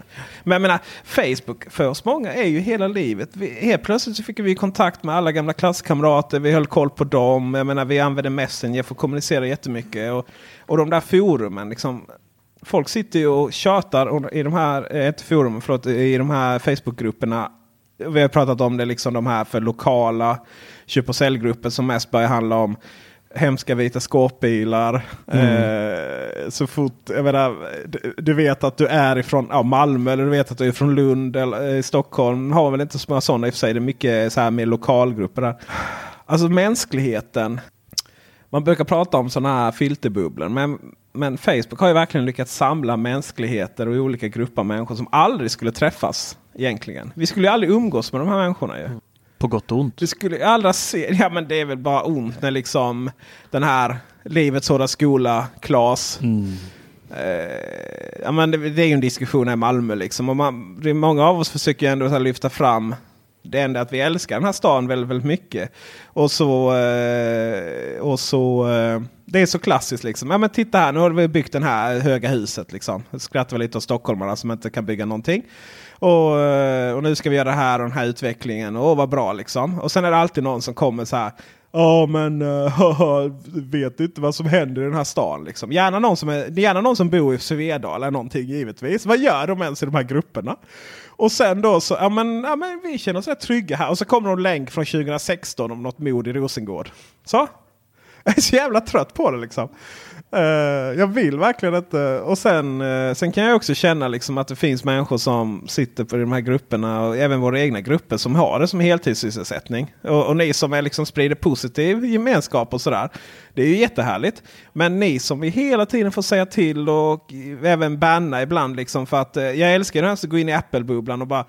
men jag menar, Facebook för oss många är ju hela livet. Vi, helt plötsligt så fick vi kontakt med alla gamla klasskamrater. Vi höll koll på dem. Jag menar, vi använder Messenger för att kommunicera jättemycket. Och, och de där forumen. Liksom, folk sitter ju och tjatar i de här, eh, inte forumen, förlåt, i de här Facebookgrupperna. Vi har pratat om det, liksom de här för lokala köp och säljgrupper som mest börjar handla om hemska vita skåpbilar. Eh, så fort, jag menar, du, du vet att du är ifrån ja, Malmö eller du vet att du är från Lund eller eh, Stockholm. Har väl inte så många sådana i och för sig. Det är mycket så här med lokalgrupper där. Alltså mänskligheten. Man brukar prata om sådana här filterbubblor. Men, men Facebook har ju verkligen lyckats samla mänskligheter och olika grupper av människor som aldrig skulle träffas egentligen. Vi skulle ju aldrig umgås med de här människorna ju. På gott och ont. Du skulle aldrig se, ja men det är väl bara ont när liksom den här Livets Hårda Skola, Klas. Eh, ja, men det, det är ju en diskussion här i Malmö liksom. Och man, många av oss försöker ju ändå lyfta fram det enda att vi älskar den här stan väldigt, väldigt mycket. Och så, eh, och så eh, det är så klassiskt liksom. Ja men titta här, nu har vi byggt det här höga huset liksom. Skrattar väl lite åt stockholmarna som inte kan bygga någonting. Och, eh, och nu ska vi göra det här och den här utvecklingen. Och vad bra liksom. Och sen är det alltid någon som kommer så här. Ja men uh, vet du inte vad som händer i den här stan? Liksom. Gärna, någon som är, gärna någon som bor i Svedala eller någonting givetvis. Vad gör de ens i de här grupperna? Och sen då så, ja men, ja, men vi känner oss rätt trygga här. Och så kommer de länk från 2016 om något mord i Rosengård. Så. Jag är så jävla trött på det liksom. Uh, jag vill verkligen inte. Och sen, uh, sen kan jag också känna liksom att det finns människor som sitter på de här grupperna och även våra egna grupper som har det som heltidssysselsättning. Och, och ni som är liksom sprider positiv gemenskap och sådär. Det är ju jättehärligt. Men ni som vi hela tiden får säga till och även banna ibland liksom för att uh, jag älskar det här att gå in i Apple-bubblan och bara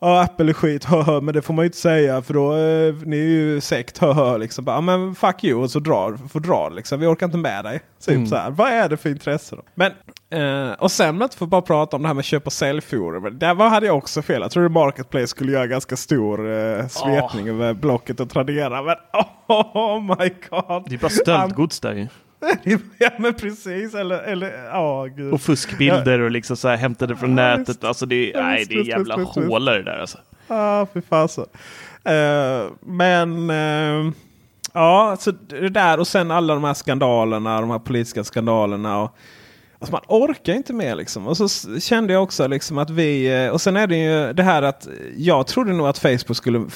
Ja, Apple är skit, haha, men det får man ju inte säga för då eh, ni är ju sekt, haha. Liksom. Bara, men fuck you och så drar, får dra liksom. Vi orkar inte med dig. Typ så här. Vad är det för intresse då? Men, eh, och sen inte får bara prata om det här med köp och säljforum. Där var, hade jag också fel. Jag trodde Marketplace skulle göra ganska stor eh, svepning över Blocket och Tradera. Men oh, my god. Det är bara stöldgods där ju. ja men precis. Eller, eller ja gud. Och fuskbilder och liksom så här hämtade från Ja, nätet. visst. Alltså det, Ja, nej, det är visst, jävla visst. hålare där alltså. Ja, fy fasen. Eh, men eh, ja, så det där och sen alla de här skandalerna, de här politiska skandalerna. Och, alltså man orkar inte mer liksom. Och så kände jag också liksom att vi, eh, och sen är det ju det här att jag trodde nog att Facebook skulle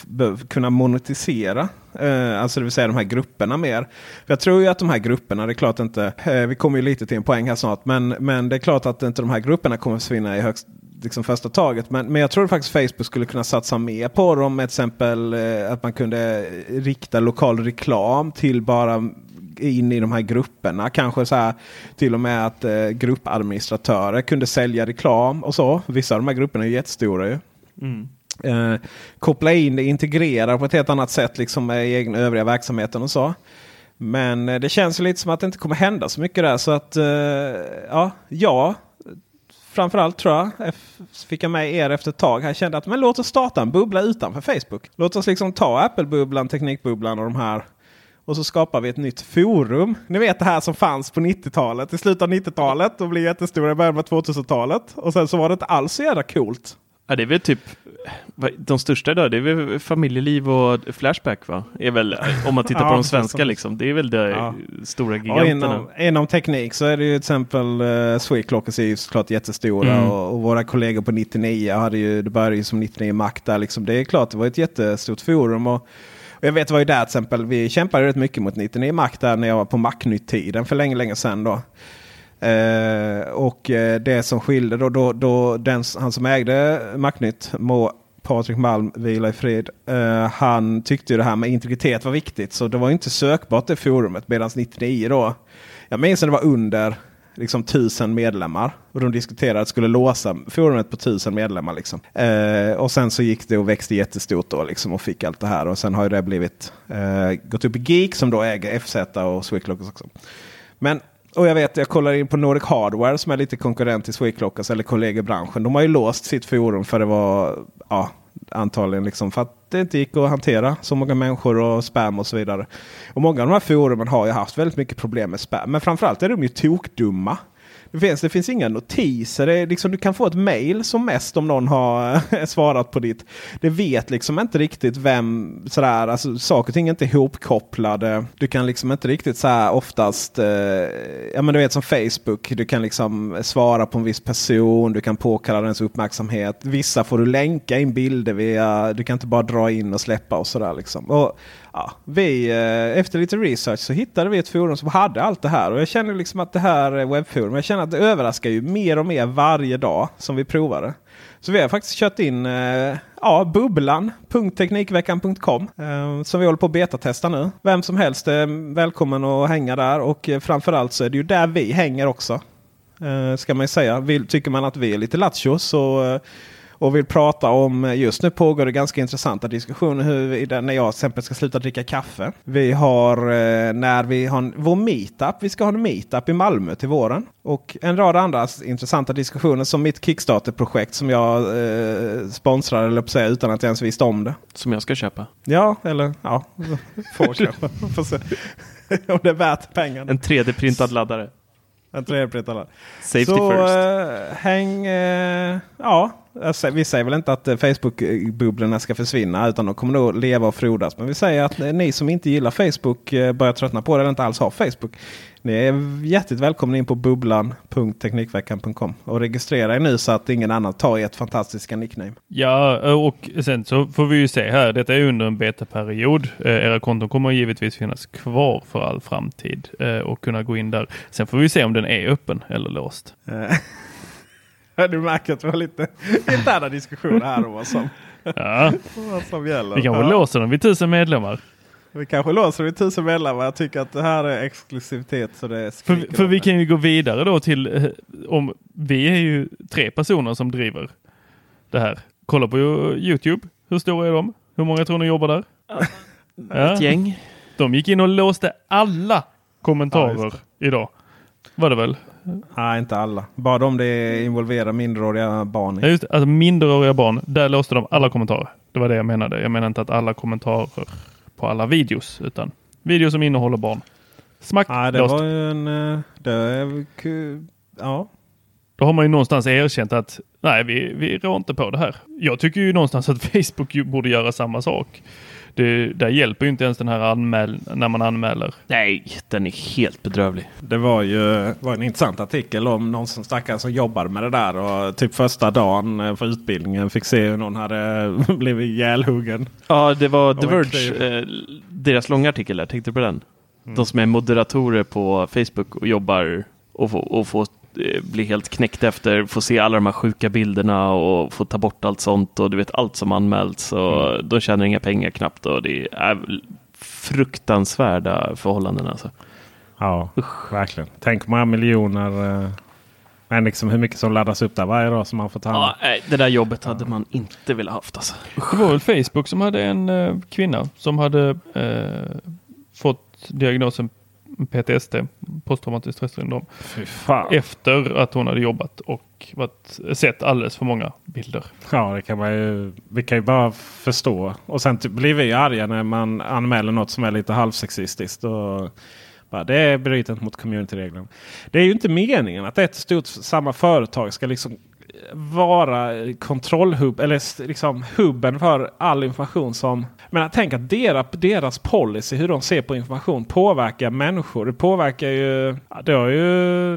kunna monetisera. Eh, alltså det vill säga de här grupperna mer. För jag tror ju att de här grupperna, det är klart inte, eh, vi kommer ju lite till en poäng här snart. Men, men det är klart att inte de här grupperna kommer försvinna i högst liksom första taget. Men, men jag tror faktiskt Facebook skulle kunna satsa mer på dem. Med till exempel eh, att man kunde rikta lokal reklam till bara in i de här grupperna. Kanske så här till och med att eh, gruppadministratörer kunde sälja reklam och så. Vissa av de här grupperna är jättestora ju. Eh, koppla in det, integrera på ett helt annat sätt liksom med egna övriga verksamheten och så. Men eh, det känns lite som att det inte kommer hända så mycket där. Så att eh, ja, ja, framförallt tror jag, fick jag med er efter ett tag här, kände att men låt oss starta en bubbla utanför Facebook. Låt oss liksom ta Apple-bubblan, Teknikbubblan och de här. Och så skapar vi ett nytt forum. Ni vet det här som fanns på 90-talet, i slutet av 90-talet och blev jättestora i början av 2000-talet. Och sen så var det inte alls så jävla coolt. Ja, det är väl typ de största idag, det är väl familjeliv och Flashback va? Är väl, om man tittar Ja, på de svenska liksom. Det är väl de Ja. stora giganterna. inom, inom teknik så är det ju till exempel uh, Sweclockers är ju såklart jättestora. Mm. Och, och våra kollegor på 99 hade ju, det började ju som 99 Mac där. Liksom. Det är klart det var ett jättestort forum. Och jag vet det var ju där till exempel, vi kämpade rätt mycket mot 99 Mac där när jag var på Macnytt-tiden för länge, länge sedan. Då. Eh, och eh, det som skilde då, då, då den, han som ägde Macnytt, må Patrik Malm, vila i frid. eh, han tyckte ju det här med integritet var viktigt. Så det var inte sökbart det forumet. Medan 99 då, jag minns när det var under liksom tusen medlemmar. Och de diskuterade att skulle låsa forumet på tusen medlemmar. Liksom. Eh, och sen så gick det och växte jättestort då liksom och fick allt det här. Och sen har ju det blivit eh, gått upp i Geek som då äger FZ och Sweclockers också. Men och jag vet, jag kollar in på Nordic Hardware som är lite konkurrent till Sweclockers eller kollegor i branschen. De har ju låst sitt forum för det var ja, antagligen liksom för att det inte gick att hantera så många människor och spam och så vidare. Och många av de här forumen har ju haft väldigt mycket problem med spam. Men framförallt är de ju tokdumma. Det finns, det finns inga notiser. Det är liksom, du kan få ett mail som mest om någon har svarat på ditt. Det vet liksom inte riktigt vem sådär. Alltså, saker och ting är inte ihopkopplade. Du kan liksom inte riktigt så här oftast. Eh, ja men du vet som Facebook. Du kan liksom svara på en viss person. Du kan påkalla dens uppmärksamhet. Vissa får du länka in bilder via. Du kan inte bara dra in och släppa och sådär liksom. Och ja, vi, eh, efter lite research så hittade vi ett forum som hade allt det här. Och jag känner liksom att det här webbforumet, jag känner att det överraskar ju mer och mer varje dag som vi provar det. Så vi har faktiskt kört in eh, ja, bubblan.teknikveckan.com eh, som vi håller på att betatesta nu. Vem som helst är välkommen att hänga där och eh, framförallt så är det ju där vi hänger också. Eh, ska man säga. Vill, tycker man att vi är lite lattjo så och vill prata om, just nu pågår det ganska intressanta diskussioner hur, när jag till exempel ska sluta dricka kaffe. Vi har eh, när vi har vår meetup, vi ska ha en meetup i Malmö till våren. Och en rad andra intressanta diskussioner som mitt Kickstarter-projekt som jag eh, sponsrar eller säga utan att jag ens visste om det. Som jag ska köpa? Ja, eller ja, får köpa. Får se om det är värt pengarna. En 3D-printad laddare. En 3D-printad laddare. Safety Så, first. Äh, häng, äh, ja, vi säger väl inte att eh, Facebook-bubblorna ska försvinna utan de kommer nog leva och frodas. Men vi säger att ni som inte gillar Facebook börjar tröttna på det eller inte alls har Facebook. Ni är hjärtligt välkomna in på bubblan.teknikveckan.com och registrera er nu så att ingen annan tar ert fantastiska nickname. Ja, och sen så får vi ju se här. Detta är under en betaperiod. Era konton kommer givetvis finnas kvar för all framtid och kunna gå in där. Sen får vi se om den är öppen eller låst. Du märker att vi har lite interna diskussioner här om vad som, ja. vad som gäller. Vi kanske ja. låser den vid tusen medlemmar. Vi kanske låser vid tusen medlemmar. Jag tycker att det här är exklusivitet. Så det för, för vi kan ju gå vidare då till om vi är ju tre personer som driver det här. Kolla på Youtube. Hur stora är de? Hur många tror ni jobbar där? Ja. Ett gäng. De gick in och låste alla kommentarer ja, idag. Var det väl? Nej, inte alla. Bara de det involverar minderåriga barn. Ja, just, alltså minderåriga barn, där låste de alla kommentarer. Det var det jag menade. Jag menar inte att alla kommentarer på alla videos, utan videos som innehåller barn. Smack! Nej, det låst. var ju en... Eh, det är, ja. Då har man ju någonstans erkänt att nej, vi, vi rår inte på det här. Jag tycker ju någonstans att Facebook borde göra samma sak det, där hjälper ju inte ens den här anmäl när man anmäler. Nej, den är helt bedrövlig. Det var ju var en intressant artikel om någon som stackare som jobbar med det där och typ första dagen eh, för utbildningen fick se hur någon hade blivit ihjälhuggen. Ja, det var The Verge, eh, deras långa artikel där. Tänkte du på den? Mm. De som är moderatorer på Facebook och jobbar och får, och får blir helt knäckt efter, får se alla de här sjuka bilderna och få ta bort allt sånt och du vet allt som anmälts och mm. de tjänar inga pengar knappt och det är fruktansvärda förhållanden alltså. Ja, Usch. verkligen. Tänk många miljoner eh, men liksom hur mycket som laddas upp där varje dag som man får ta hand ja, Det där jobbet hade man inte velat haft. Alltså. Det var väl Facebook som hade en uh, kvinna som hade uh, fått diagnosen PTSD, posttraumatiskt stressyndrom. Efter att hon hade jobbat och varit, sett alldeles för många bilder. Ja, det kan man ju. Vi kan ju bara förstå. Och sen typ blir vi arga när man anmäler något som är lite halvsexistiskt. Och bara, det är brytet mot communityreglerna. Det är ju inte meningen att ett stort samma företag ska liksom vara kontrollhubb eller liksom hubben för all information som men tänk att deras, deras policy, hur de ser på information, påverkar människor. Det påverkar ju... Det har ju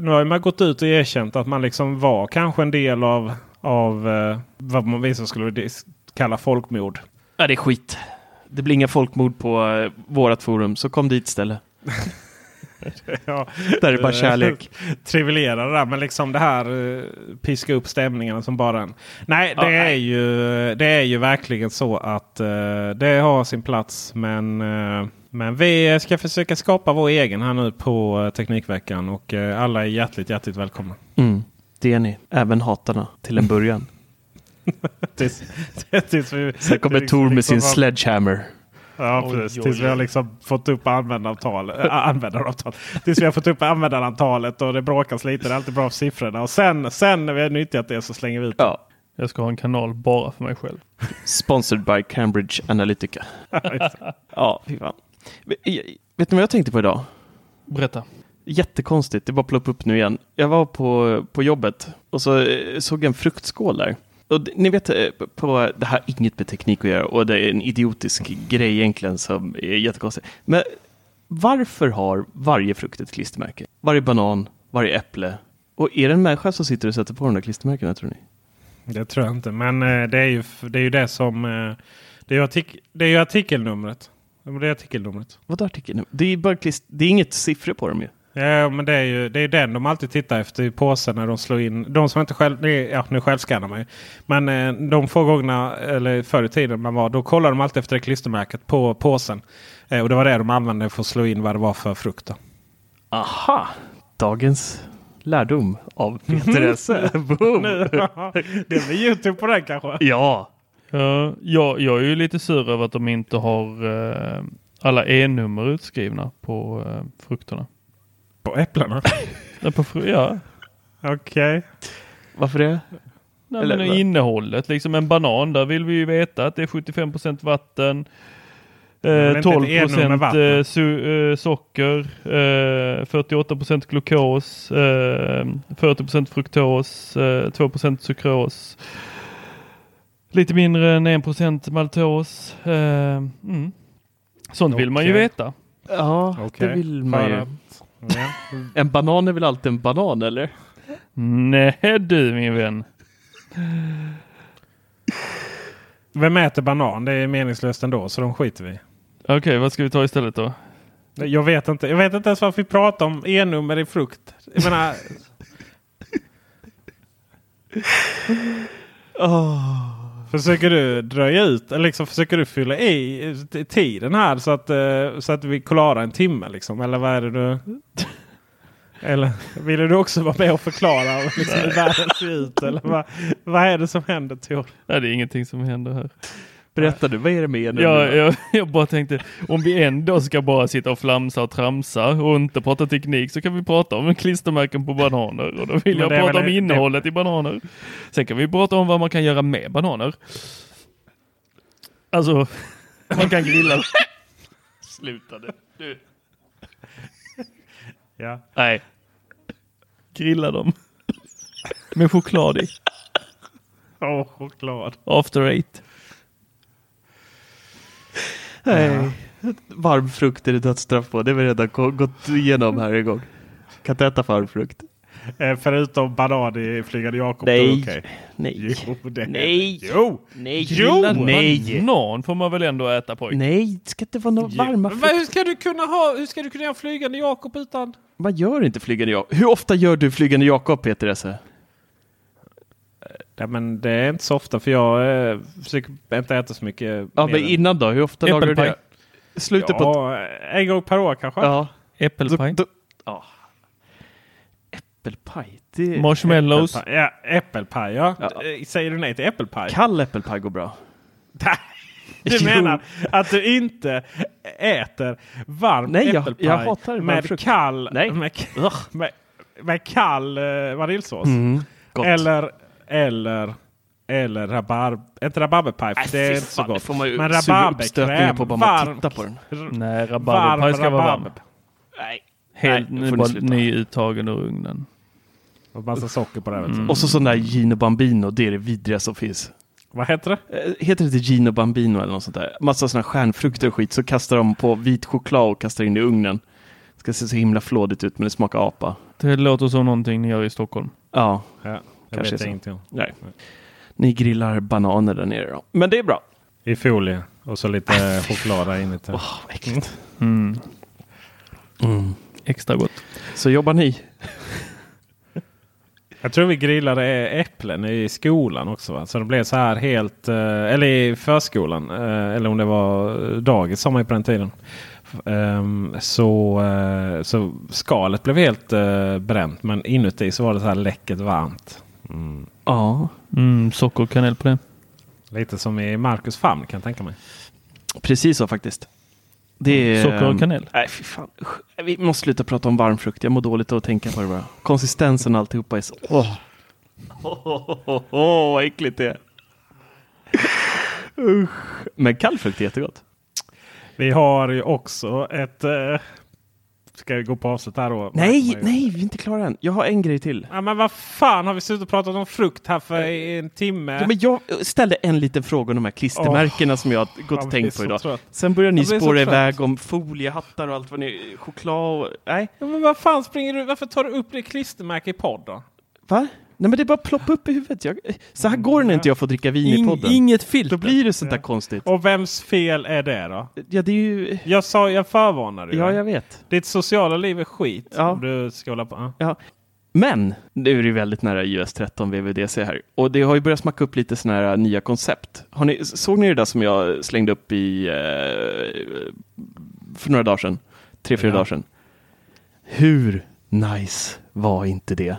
nu har man gått ut och erkänt att man liksom var kanske en del av, av eh, vad man vissa skulle kalla folkmord. Ja, det är skit. Det blir inga folkmord på eh, vårat forum, så kom dit istället. ja, där är bara kärlek. Trivialera det där, men liksom det här uh, piska upp stämningarna som bara en. Nej, det, ja, är, nej. Ju, det är ju verkligen så att uh, det har sin plats. Men, uh, men vi ska försöka skapa vår egen här nu på Teknikveckan. Och alla är hjärtligt, hjärtligt välkomna. Mm, det är ni. Även hatarna till en början. tills, tills vi, Sen kommer Tor med sin sledgehammer. Ja, oj, precis. Oj, Tills vi har liksom fått upp användaravtal, äh, användaravtal. Tills vi har fått upp användarantalet och det bråkas lite. Det är alltid bra för siffrorna. Och sen, sen när vi har nyttjat det så slänger vi ut det. Ja. Jag ska ha en kanal bara för mig själv. Sponsored by Cambridge Analytica. ja, fy fan. Vet ni vad jag tänkte på idag? Berätta. Jättekonstigt, det bara ploppade upp nu igen. Jag var på, på jobbet och så eh, såg jag en fruktskål där. Och ni vet, eh, på, det här har inget med teknik att göra och det är en idiotisk grej egentligen som är jättekonstig. Men varför har varje frukt ett klistermärke? Varje banan, varje äpple. Och är det en människa som sitter och sätter på de där klistermärkena tror ni? Det tror jag inte, men eh, det är ju det, är ju det som... Eh, det är ju, artik det är ju artikelnumret. Det är artikelnumret. Vadå artikeln? Det är, bara klist- det är inget siffror på dem ju. Ja, men det är ju det är den de alltid tittar efter i påsen när de slår in. De som inte själv, ja nu självskannar man ju. Men eh, de få gångerna, eller förr i tiden man var, då kollar de alltid efter det klistermärket på påsen. Eh, och det var det de använde för att slå in vad det var för frukt. Då. Aha! Dagens lärdom av Peter Esse. Boom! det blir Youtube på den kanske. Ja! Ja, jag, jag är ju lite sur över att de inte har eh, alla E-nummer utskrivna på eh, frukterna. På äpplena? Ja, på fru- ja. Okej. Varför det? Nej, Eller men innehållet, liksom en banan, där vill vi ju veta att det är 75% vatten. Eh, inte 12 ett enum med vatten? eh, su- eh, socker, eh, 48% glukos, eh, 40 fruktos, eh, 2% sukros, lite mindre än 1 maltos. Eh, mm. Sånt vill man ju veta. Ja, Okej. det vill man För ju. En banan är väl alltid en banan eller? Nej du min vän. Vem äter banan? Det är meningslöst ändå så de skiter vi. Okej, vad ska vi ta istället då? Jag vet inte. Jag vet inte ens varför vi pratar om E-nummer i frukt. Jag menar, Försöker du dröja ut eller liksom försöker du fylla i tiden här så att, eh, så att vi klarar en timme? Liksom? Eller vad är det du... Eller vill du också vara med och förklara liksom, hur världen ser ut? Eller vad, vad är det som händer Tor? Nej, det är ingenting som händer här. Berätta du, vad är det med nu? Jag, jag, jag bara tänkte, om vi ändå ska bara sitta och flamsa och tramsa och inte prata teknik så kan vi prata om klistermärken på bananer. Och då vill jag det prata om innehållet i bananer. Sen kan vi prata om vad man kan göra med bananer. Alltså, man kan grilla. Sluta nu. Du. Ja. Nej. Grilla dem. Med choklad i. Åh, choklad. After eight. Nej. Varm frukt är det dödsstraff på. Det har vi redan gått igenom här en gång. Kan inte äta varm frukt. Eh, förutom banan i Flygande Jakob. Nej. okej. Nej. Jo, det Nej. Jo! Nej. Jo! Nej. Banan får man väl ändå äta pojk? Nej, det ska inte vara några varma Men vad- frukter. hur ska du kunna ha, hur ska du kunna göra Flygande Jakob utan? Vad gör inte Flygande Jakob? Hur ofta gör du Flygande Jakob, Peter Esse? Nej, men det är inte så ofta för jag eh, försöker inte äta så mycket. Ja, men innan då? Hur ofta lagar du det? Slutet på... ja, en gång per år kanske. Ja. Äppelpaj. Ja. Äppelpaj? Det... Marshmallows. Äppelpaj. Ja, äppelpaj ja. Ja. Eh, Säger du nej till äppelpaj? Kall äppelpaj går bra. Du menar att du inte äter varm Nej, jag- äppelpaj jag hatar varm med kall, Nej. Med, med, med kall eh, vaniljsås? Mm. Eller, eller, eller rabarb, inte rabarberpaj, Nej, det är inte så fan, det gott. får man ju Men rabarberkräm, på bara man tittar på den. Nej, rabarberpaj ska vara varm. Nej. Helt Nej, ni bara nyuttagen ur ugnen. Och massa socker på det. Mm. Och så sån där Gino Bambino, det är det vidriga som finns. Vad heter det? Eh, Heter det inte Gino Bambino eller något sånt där? Massa såna här stjärnfrukter och skit, så kastar de på vit choklad och kastar in i ugnen. Ska se så himla flådigt ut men det smakar apa. Det låter som någonting ni gör i Stockholm. Ja, Ja, jag Kanske vet ingenting om. nej. Ni grillar bananer där nere då. Men det är bra. I folie och så lite choklad där inuti. Åh, vad äckligt. Mm. Mm. Extra gott. Så jobbar ni? Jag tror vi grillade äpplen i skolan också. Va? Så det blev så här helt, eh, eller i förskolan. eh, Eller om det var dagis sa man ju på den tiden. Ehm, Så, eh, så skalet blev helt bränt. Men inuti så var det så här läckert varmt. Mm. Ja, Mm, socker och kanel på det. Lite som i Marcus famn kan jag tänka mig. precis så faktiskt. Det är, Socker och kanel. Nej, fy fan. Vi måste sluta prata om varm frukt. Jag mår dåligt av att tänka på det bara. Konsistensen och alltihopa är så... Åh, åh, åh, åh, vad äckligt det är. Usch. Men kall frukt är jättegott. Vi har ju också ett... eh, Ska vi gå på avslut här då? Nej, nej, vi är inte klara än. Jag har en grej till. Ja, men vad fan har vi suttit och pratat om frukt här för en timme? Ja, men jag ställde en liten fråga om de här klistermärkena som jag har gått och tänkt på idag. trött. Sen börjar ni spåra iväg om foliehattar och allt vad ni... Choklad och... Nej, Ja, men vad fan springer du? Varför tar du upp det klistermärke i podd då? va? Nej men det bara ploppa upp i huvudet. Jag, så här går det när inte jag får dricka vin i In, podden. inget filter. Då blir det sånt där konstigt. Och vems fel är det då? Ja, det är ju... Jag sa, jag förvarnade ju Ja, dig. jag vet. Ditt sociala liv är skit. Ja. Om du ska hålla på. Ja. Ja. Men nu är det väldigt nära US 13 VVDC här. Och det har ju börjat smacka upp lite sådana här nya koncept. Har ni, såg ni det där som jag slängde upp i eh, för några dagar sedan? Tre, fyra Ja. dagar sedan. Hur nice var inte det?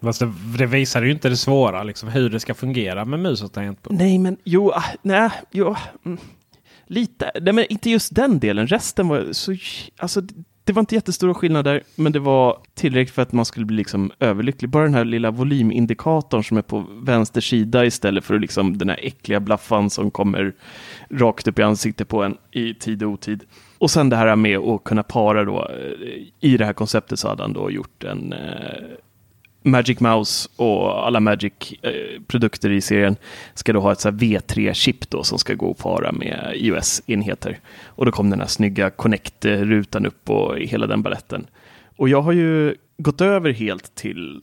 Fast det, det visar ju inte det svåra, liksom, hur det ska fungera med mus och tangentbord. Nej, men jo, ah, nej, jo, ah, mm, lite. Nej, men inte just den delen. Resten var så, alltså, det var inte jättestora skillnader, men det var tillräckligt för att man skulle bli liksom överlycklig. Bara den här lilla volymindikatorn som är på vänster sida istället för liksom den här äckliga blaffan som kommer rakt upp i ansiktet på en i tid och otid. Och sen det här med att kunna para då. Eh, I det här konceptet så hade han då gjort en eh, Magic Mouse och alla Magic-produkter eh, i serien ska då ha ett här V3-chip då som ska gå att para med iOS-enheter. Och då kom den här snygga Connect-rutan upp och hela den baletten. Och jag har ju gått över helt till,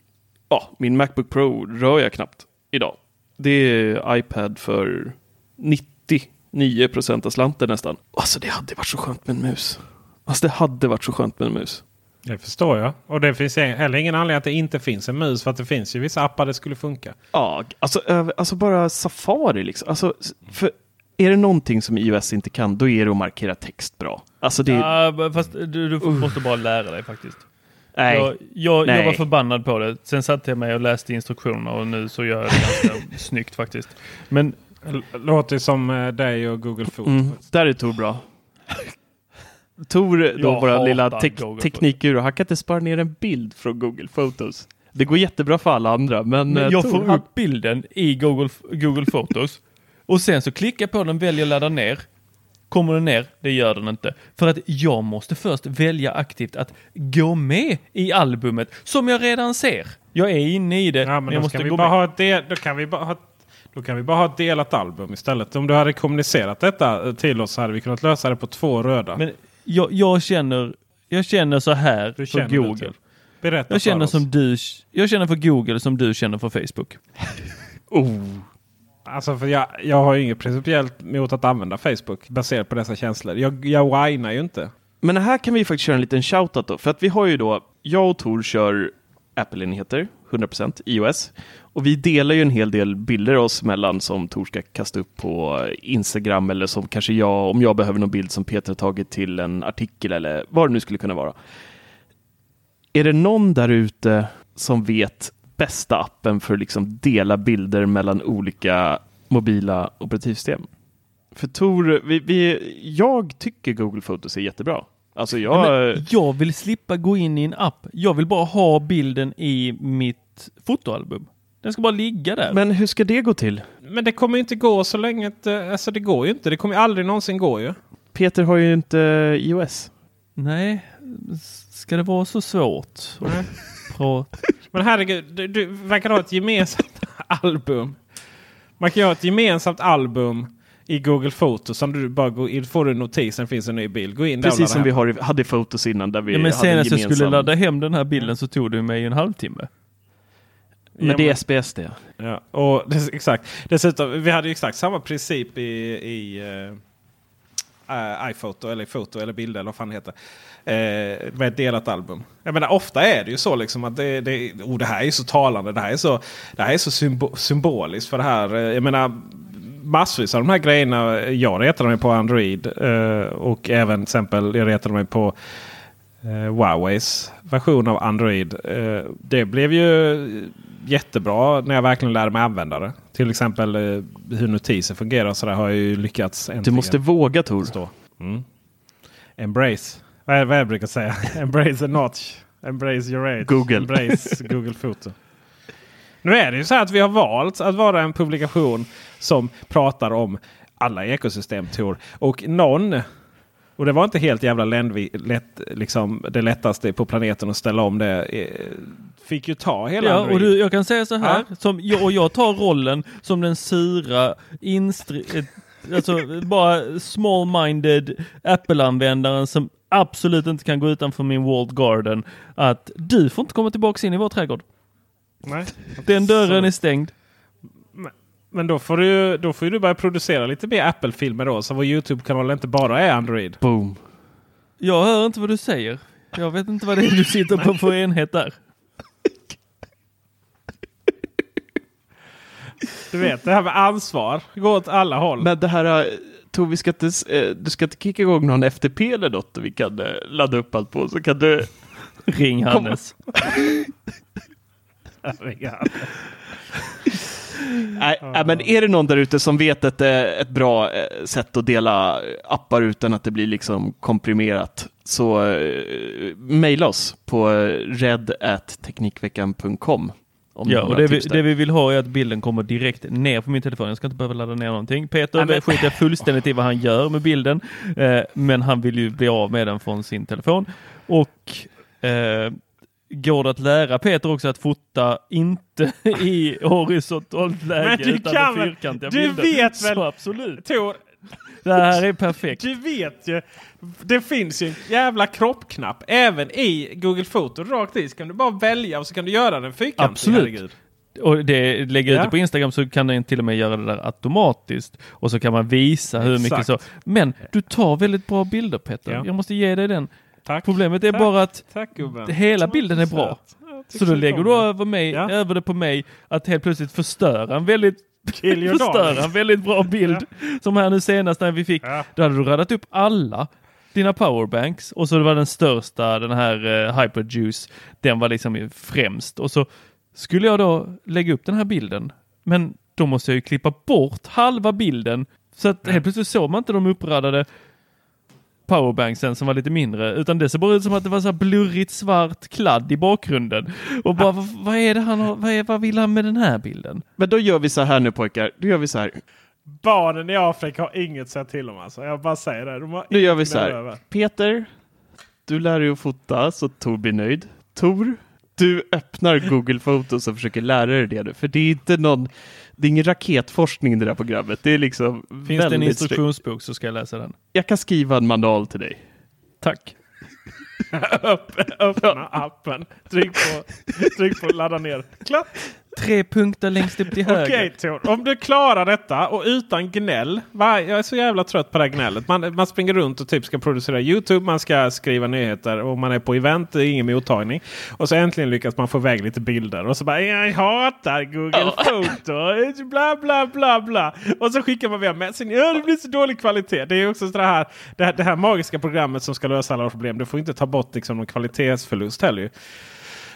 ja, min Macbook Pro rör jag knappt idag. Det är iPad för 99 procent av slanten nästan. Alltså det hade varit så skönt med en mus. Alltså det hade varit så skönt med en mus. Det förstår jag. Och det finns heller ingen anledning att det inte finns en mus. För att det finns ju vissa appar det skulle funka. Ja, alltså, alltså bara Safari liksom. Alltså, för är det någonting som iOS inte kan, då är det att markera text bra. Alltså det, Ja, fast du, du måste bara lära dig faktiskt. nej. Jag, jag, jag Nej. var förbannad på det. Sen satte jag mig och läste instruktionerna och nu så gör jag det ganska snyggt faktiskt. Men L- Låter som eh, dig och Google Food. Mm, där är Tor bra. Tor, då Jag våra lilla Photos. teknikguru, han kan inte spara ner en bild från Google Photos. Det går jättebra för alla andra, men, Men eh, jag Tor, får han- upp bilden i Google, Google Photos och sen så klickar jag på den, väljer ladda ner. Kommer den ner? Det gör den inte. För att jag måste först välja aktivt att gå med i albumet som jag redan ser. Jag är inne i det, Ja, men men jag då, måste ska vi gå bara med. ha ett del, då, kan vi bara ha, då kan vi bara ha ett delat album istället. Om du hade kommunicerat detta till oss så hade vi kunnat lösa det på två röda. Men jag, jag, känner, jag känner så här Du för Google. till. Berätta Jag känner som du, jag känner för Google som du känner för Facebook. Alltså för jag, jag har ju inget principiellt mot att använda Facebook baserat på dessa känslor. Jag, jag whinar ju inte. Men här kan vi faktiskt köra en liten shoutout då. För att vi har ju då, jag och Tor kör Apple-enheter, 100% iOS. Och vi delar ju en hel del bilder oss mellan som Tor ska kasta upp på Instagram eller som kanske jag, om jag behöver någon bild som Peter har tagit till en artikel eller vad det nu skulle kunna vara. Är det någon där ute som vet bästa appen för att liksom dela bilder mellan olika mobila operativsystem? För Tor, vi, vi, jag tycker Google Photos är jättebra. Alltså jag... Men jag vill slippa gå in i en app. Jag vill bara ha bilden i mitt fotoalbum. Den ska bara ligga där. Men hur ska det gå till? Men det kommer ju inte gå så länge. att, eh, Alltså det går ju inte. Det kommer ju aldrig någonsin gå ju. Peter har ju inte iOS. Nej, ska det vara så svårt? Nej. Men herregud, du, du verkar ha ett gemensamt album. Man kan ju ha ett gemensamt album i Google Fotos. Som du bara går in, får du en notis, sen finns en ny bild. Gå in där Precis som hem. vi har, hade i Fotos innan där vi Ja, men senast jag skulle ladda hem den här bilden så tog det mig en halvtimme. Men Ja, det är men- SBS det. Ja, och des, exakt. Dessutom, vi hade ju exakt samma princip i, i eh, iPhoto eller foto eller bilder eller vad fan det heter. Eh, med ett delat album. Jag menar ofta är det ju så liksom att det, det, oh, det här är så talande. Det här är så, det här är så symbo symboliskt för det här. Jag menar massvis av de här grejerna. Jag retade mig på Android. Eh, och även till exempel jag retade mig på eh, Huaweis version av Android. Eh, det blev ju jättebra när jag verkligen lärde mig använda det. Till exempel hur notiser fungerar så där har jag ju lyckats Du måste våga Tor. Mm. Embrace. Vad är vad jag brukar säga? Embrace a notch. Embrace your age. Google. Embrace Google Foto. Nu är det ju så här att vi har valt att vara en publikation som pratar om alla ekosystem Tor. Och någon, och det var inte helt jävla ländvi, lätt, liksom, det lättaste på planeten att ställa om det. eh, Fick ju ta hela Ja, Android. och du, jag kan säga så här, som, jag, och jag tar rollen som den sura, instri, alltså bara small-minded Apple-användaren som absolut inte kan gå utanför min walled garden. Att du får inte komma tillbaka in i vår trädgård. Nej. Den dörren är stängd. Men då får du, då får du börja producera lite mer Apple-filmer då. Så vår YouTube-kanal inte bara är Android. Boom. Jag hör inte vad du säger. Jag vet inte vad det är du sitter på för enhet där. Du vet, det här med ansvar. Går åt alla håll. Men det här, eh, Tove, vi ska inte, eh, du ska inte kicka igång någon FTP eller något vi kan eh, ladda upp allt på. Så kan du... Ring Hannes. Nej, nej, men är det någon där ute som vet ett, eh, ett bra eh, sätt att dela appar utan att det blir liksom komprimerat så eh, mejla oss på red.teknikveckan.com. om ni Ja, och det vi, det vi vill ha är att bilden kommer direkt ner på min telefon. Jag ska inte behöva ladda ner någonting. Peter Nej, men- skiter fullständigt i vad han gör med bilden. Eh, men han vill ju bli av med den från sin telefon. Och eh, går det att lära Peter också att fota inte i horisontellt läge Men du utan kan med fyrkantiga du bilder. vet väl- Så absolut. Tor, Det här är perfekt. du vet ju. Det finns ju en jävla kroppknapp även i Google Foto. Rakt i så kan du bara välja och så kan du göra den fyrkantig. Absolut. herregud. Och det, lägger ut Ja. det på Instagram så kan den till och med göra det där automatiskt. Och så kan man visa hur mycket Exakt. så. Men du tar väldigt bra bilder Peter. Ja. Jag måste ge dig den. Tack. Problemet är Tack. bara att Tack hela bilden är bra. Så då lägger du över, mig, Ja. över det på mig att helt plötsligt förstöra en väldigt förstöra en väldigt bra bild. Som här nu senast när vi fick. Ja. Då hade du radat upp alla dina powerbanks och så var den största, den här eh, Hyperjuice, den var liksom främst. Och så skulle jag då lägga upp den här bilden. Men då måste jag ju klippa bort halva bilden. Så att helt plötsligt såg man inte de uppradade powerbanksen som var lite mindre. Utan det ser bara ut som att det var så här blurrigt svart kladd i bakgrunden. Och bara, vad, vad är det han har, vad, är, vad vill han med den här bilden? Men då gör vi så här nu pojkar. Då gör vi så här. Barnen i Afrika har inget att säga till om alltså. Jag bara säger det. De har Nu gör vi så här. över. Peter, du lär dig att fota så Tor blir nöjd. Tor, du öppnar Google Photos och försöker lära dig det nu. För det är inte någon, det är ingen raketforskning i det där programmet. Det är liksom Finns det en instruktionsbok så ska jag läsa den. Jag kan skriva en manual till dig. Tack. Öpp- Öppna appen. Tryck på, tryck på ladda ner. Klart. Tre punkter längst upp till höger. Okej Tor, om du klarar detta och utan gnäll. Va? Jag är så jävla trött på det här gnället. Man, man springer runt och typ ska producera YouTube, man ska skriva nyheter och man är på event, det är ingen mottagning. Och så äntligen lyckas man få iväg lite bilder och så bara jag hatar Google Photo. Bla bla bla bla. Och så skickar man via Messenger. Ja, det blir så dålig kvalitet. Det är också så här, det här, det här magiska programmet som ska lösa alla problem. Du får inte ta bort liksom någon kvalitetsförlust heller.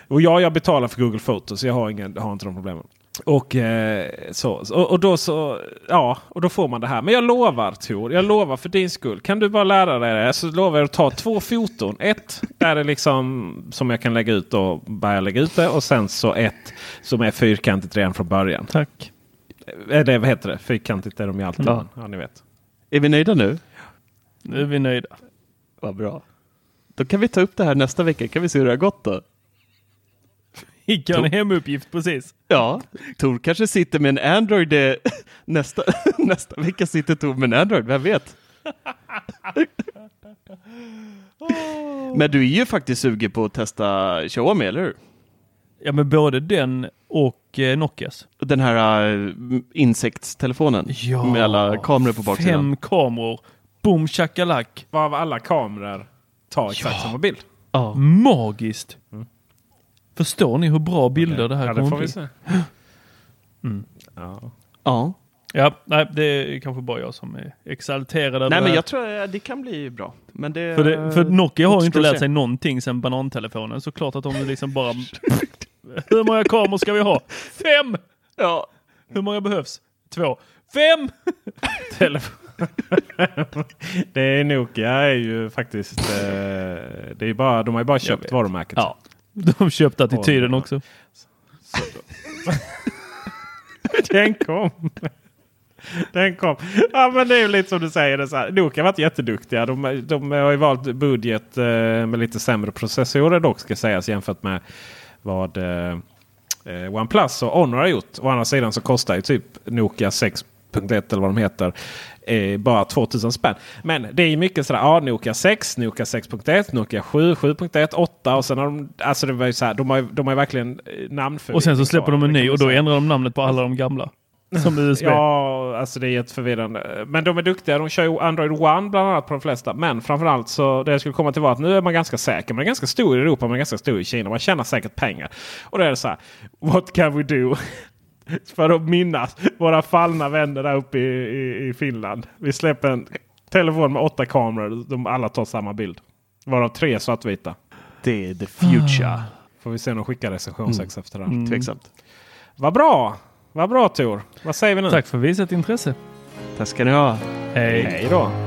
Och ja, jag betalar för Google Photos. Jag har, ingen, har inte de problemen. Och, eh, så, och, och, då så, ja, och då får man det här. Men jag lovar Tor, jag lovar för din skull. Kan du bara lära dig det så lovar jag att ta två foton. Ett där det liksom som jag kan lägga ut och börja lägga ut det. Och sen så ett som är fyrkantigt redan från början. Tack. Är det, vad heter det? Fyrkantigt är de ju alltid. Ja. Ja, ni vet. Är vi nöjda nu? Nu är vi nöjda. Vad bra. Då kan vi ta upp det här nästa vecka. Kan vi se hur det har gått då? Fick jag en hemuppgift precis. Ja, Tor kanske sitter med en Android eh, nästa, nästa vecka sitter Tor med en Android, vem vet? Men du är ju faktiskt sugen på att testa Xiaomi, eller hur? Ja men både den och eh, Nokias. Den här uh, insektstelefonen med alla kameror på baksidan. Fem kameror. Boom shakalak. Varav alla kameror tar exakt samma bild. Ja. Magiskt. Förstår ni hur bra bilder det här Ja, det kommer vi bli? se. Mm. Ja. ja. Ja, nej, det är kanske bara jag som är exalterad över Nej, det men jag tror att det kan bli bra. Men det, För, det, för Nokia har ju inte lärt se. sig någonting sedan banantelefonen. Så klart att de liksom bara... Hur många kameror ska vi ha? Fem! Ja. Hur många behövs? Två. Fem! Telefon. det är Nokia är ju faktiskt... Eh, det är bara, de har ju bara köpt varumärket. Ja. De köpte attityden Oj. också. Den kom. Den kom. Ja men det är lite som du säger. Det så här. Nokia har varit jätteduktiga. De, de har ju valt budget eh, med lite sämre processorer dock ska sägas jämfört med vad eh, eh, OnePlus och Honor har gjort. Å andra sidan så kostar ju typ Nokia 6 6.1 eller vad de heter. Eh, bara 2000 spänn. Men det är mycket sådär. Ja, Nokia 6, Nokia 6.1, Nokia 7, 7.1, 8 och sen har de, alltså det var ju så här, de har, de har verkligen eh, namnförvirring. Och sen så släpper de en ny och då ändrar ändrar de namnet på alla de gamla. Som USB. Ja, alltså det är jätteförvirrande. Men de är duktiga. De kör ju Android One bland annat på de flesta. Men framförallt så det jag skulle komma till var att nu är man ganska säker. Man är ganska stor i Europa, man är ganska stor i Kina. Man tjänar säkert pengar. Och då är det så här. What can we do? För att minnas våra fallna vänner där uppe i, i, i Finland. Vi släpper en telefon med åtta kameror. De alla tar samma bild. Varav tre svartvita. Det är the future. Får vi se om de skickar recensionsex efter det. Mm. Tveksamt. Vad bra! Vad bra Tor! Vad säger vi nu? Tack för visat intresse. Tack ska ni ha. Hej. Hej då!